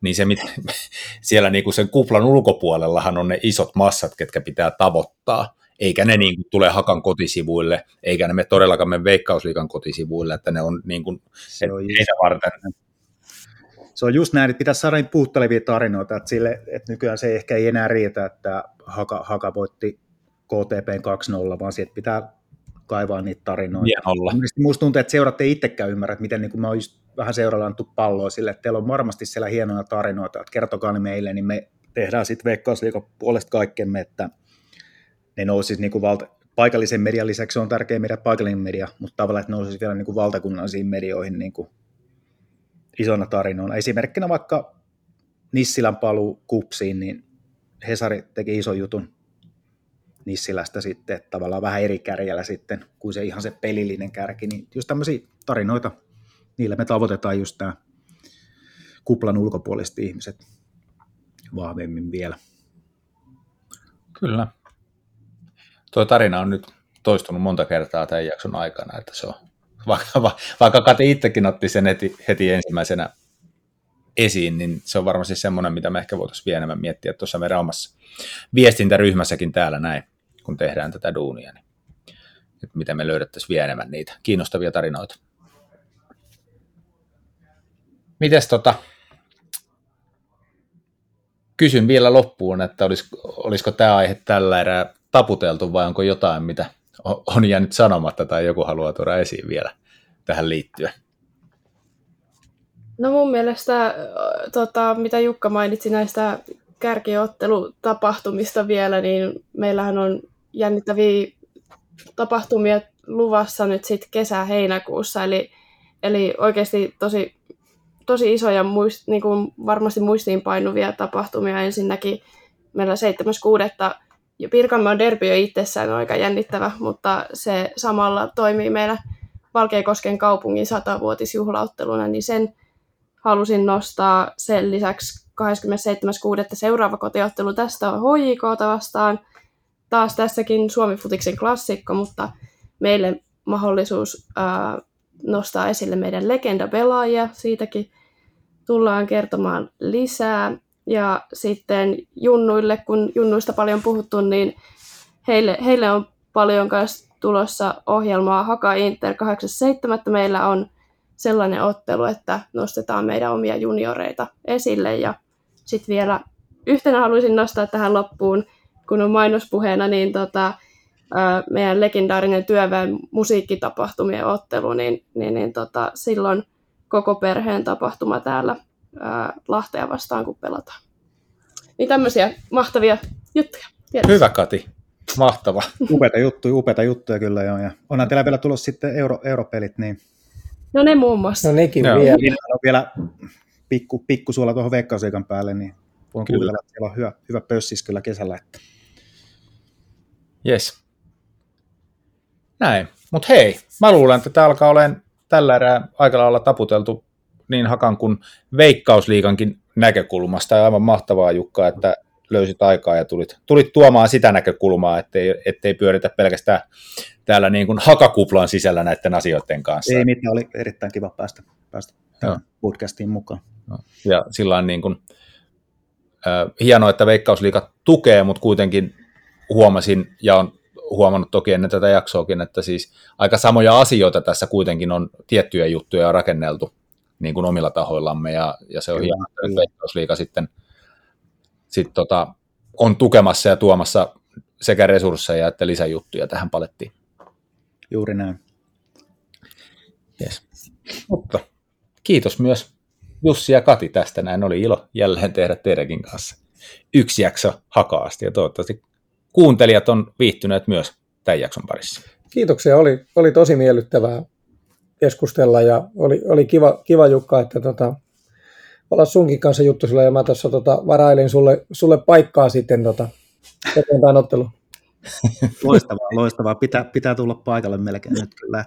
niin se, mit, siellä niin kuin sen kuplan ulkopuolellahan on ne isot massat, ketkä pitää tavoittaa, eikä ne niin kuin tule Hakan kotisivuille, eikä ne me todellakaan me Veikkausliikan kotisivuille, että ne on niin kuin se on varten. Se on just näin, että pitäisi saada niin puuttelevia tarinoita, että, sille, että nykyään se ehkä ei enää riitä, että Haka, Haka voitti KTP 2-0, vaan sieltä pitää kaivaa niitä tarinoita. Hienolla. Minusta tuntuu, että seurat ei itsekään ymmärrä, että miten niin kuin me on just vähän seuralla annettu palloa sille, että teillä on varmasti siellä hienoja tarinoita, että kertokaa ne meille, niin me tehdään sitten Veikkausliikan puolesta kaikkemme, että ne nousisi niin kuin valta, paikallisen median lisäksi on tärkeä media paikallinen media, mutta tavallaan, että nousisi vielä niin kuin valtakunnallisiin medioihin niin kuin isona tarinoina. Esimerkkinä vaikka Nissilän paluu kupsiin, niin Hesari teki ison jutun Nissilästä sitten, tavallaan vähän eri kärjellä sitten kuin se ihan se pelillinen kärki, niin just tämmöisiä tarinoita, niillä me tavoitetaan just tämä kuplan ulkopuoliset ihmiset vahvemmin vielä. Kyllä. Tuo tarina on nyt toistunut monta kertaa tämän jakson aikana, että se on, vaikka, vaikka Kati itsekin otti sen heti, heti ensimmäisenä esiin, niin se on varmasti semmoinen, mitä me ehkä voitaisiin vielä enemmän miettiä tuossa meidän omassa viestintäryhmässäkin täällä näin, kun tehdään tätä duunia, niin että miten me löydettäisiin vielä enemmän niitä kiinnostavia tarinoita. Mites tota, kysyn vielä loppuun, että olisiko, olisiko tämä aihe tällä erää taputeltu vai onko jotain, mitä on jäänyt sanomatta tai joku haluaa tuoda esiin vielä tähän liittyen? No mun mielestä, tota, mitä Jukka mainitsi näistä kärkiottelutapahtumista vielä, niin meillähän on jännittäviä tapahtumia luvassa nyt sitten kesä-heinäkuussa, eli, eli oikeasti tosi, tosi isoja muist, niin kuin varmasti muistiinpainuvia tapahtumia. Ensinnäkin meillä 7.6. Ja Pirkanmaan derby on itsessään aika jännittävä, mutta se samalla toimii meillä Valkeakosken kaupungin satavuotisjuhlautteluna, niin sen halusin nostaa. Sen lisäksi 27.6. seuraava kotiottelu tästä on HJK vastaan. Taas tässäkin Suomi Futiksen klassikko, mutta meille mahdollisuus ää, nostaa esille meidän legenda-pelaajia. Siitäkin tullaan kertomaan lisää. Ja sitten junnuille, kun junnuista paljon puhuttu, niin heille, heille on paljon myös tulossa ohjelmaa Haka Inter 8.7. Meillä on sellainen ottelu, että nostetaan meidän omia junioreita esille. Ja sitten vielä yhtenä haluaisin nostaa tähän loppuun, kun on mainospuheena, niin tota, meidän legendaarinen työväen musiikkitapahtumien ottelu, niin, niin, niin tota, silloin koko perheen tapahtuma täällä ää, Lahtea vastaan, kun pelataan. Niin tämmöisiä mahtavia juttuja. Tiedätkö? Hyvä Kati, mahtava. Upeita juttuja, upeita juttuja kyllä joo. Ja onhan teillä vielä tulossa sitten euro, europelit, niin... No ne muun muassa. No nekin no. vielä. Niin on vielä pikku, pikku suola tuohon veikkausiikan päälle, niin voin kyllä. kuvitella, että siellä on hyvä, hyvä pössis kyllä kesällä. Että... Yes. Näin. Mutta hei, mä luulen, että tämä alkaa olemaan tällä erää aika lailla taputeltu niin Hakan kuin Veikkausliikankin näkökulmasta. Ja aivan mahtavaa Jukka, että löysit aikaa ja tulit, tulit tuomaan sitä näkökulmaa, ettei, ettei pyöritä pelkästään täällä niin kuin hakakuplan sisällä näiden asioiden kanssa. Ei mitään, oli erittäin kiva päästä, päästä podcastiin mukaan. Ja sillä niin kuin, äh, hienoa, että Veikkausliiga tukee, mutta kuitenkin huomasin ja on huomannut toki ennen tätä jaksoakin, että siis aika samoja asioita tässä kuitenkin on tiettyjä juttuja rakenneltu niin kuin omilla tahoillamme ja, ja se on hienoa, että Veikkausliiga sitten sit tota, on tukemassa ja tuomassa sekä resursseja että lisäjuttuja tähän palettiin. Juuri näin. Yes. Mutta kiitos myös Jussi ja Kati tästä. Näin oli ilo jälleen tehdä teidänkin kanssa yksi jakso hakaasti ja toivottavasti kuuntelijat on viihtyneet myös tämän jakson parissa. Kiitoksia, oli, oli tosi miellyttävää keskustella ja oli, oli kiva, kiva Jukka, että tota, olla sunkin kanssa juttu sulle ja mä tuossa tota, varailin sulle, sulle paikkaa sitten tota, eteenpäin ottelu. Loistavaa, loistavaa. Pitää, pitää tulla paikalle melkein nyt kyllä.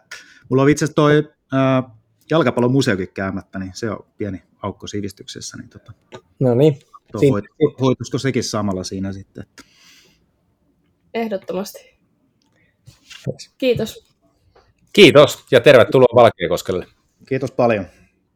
Mulla on itse asiassa toi äh, jalkapallon museokin käymättä, niin se on pieni aukko sivistyksessä. Niin tota, no niin. Hoit, hoituisiko sekin samalla siinä sitten? Että... Ehdottomasti. Kiitos. Kiitos ja tervetuloa Valkeakoskelle. Kiitos paljon.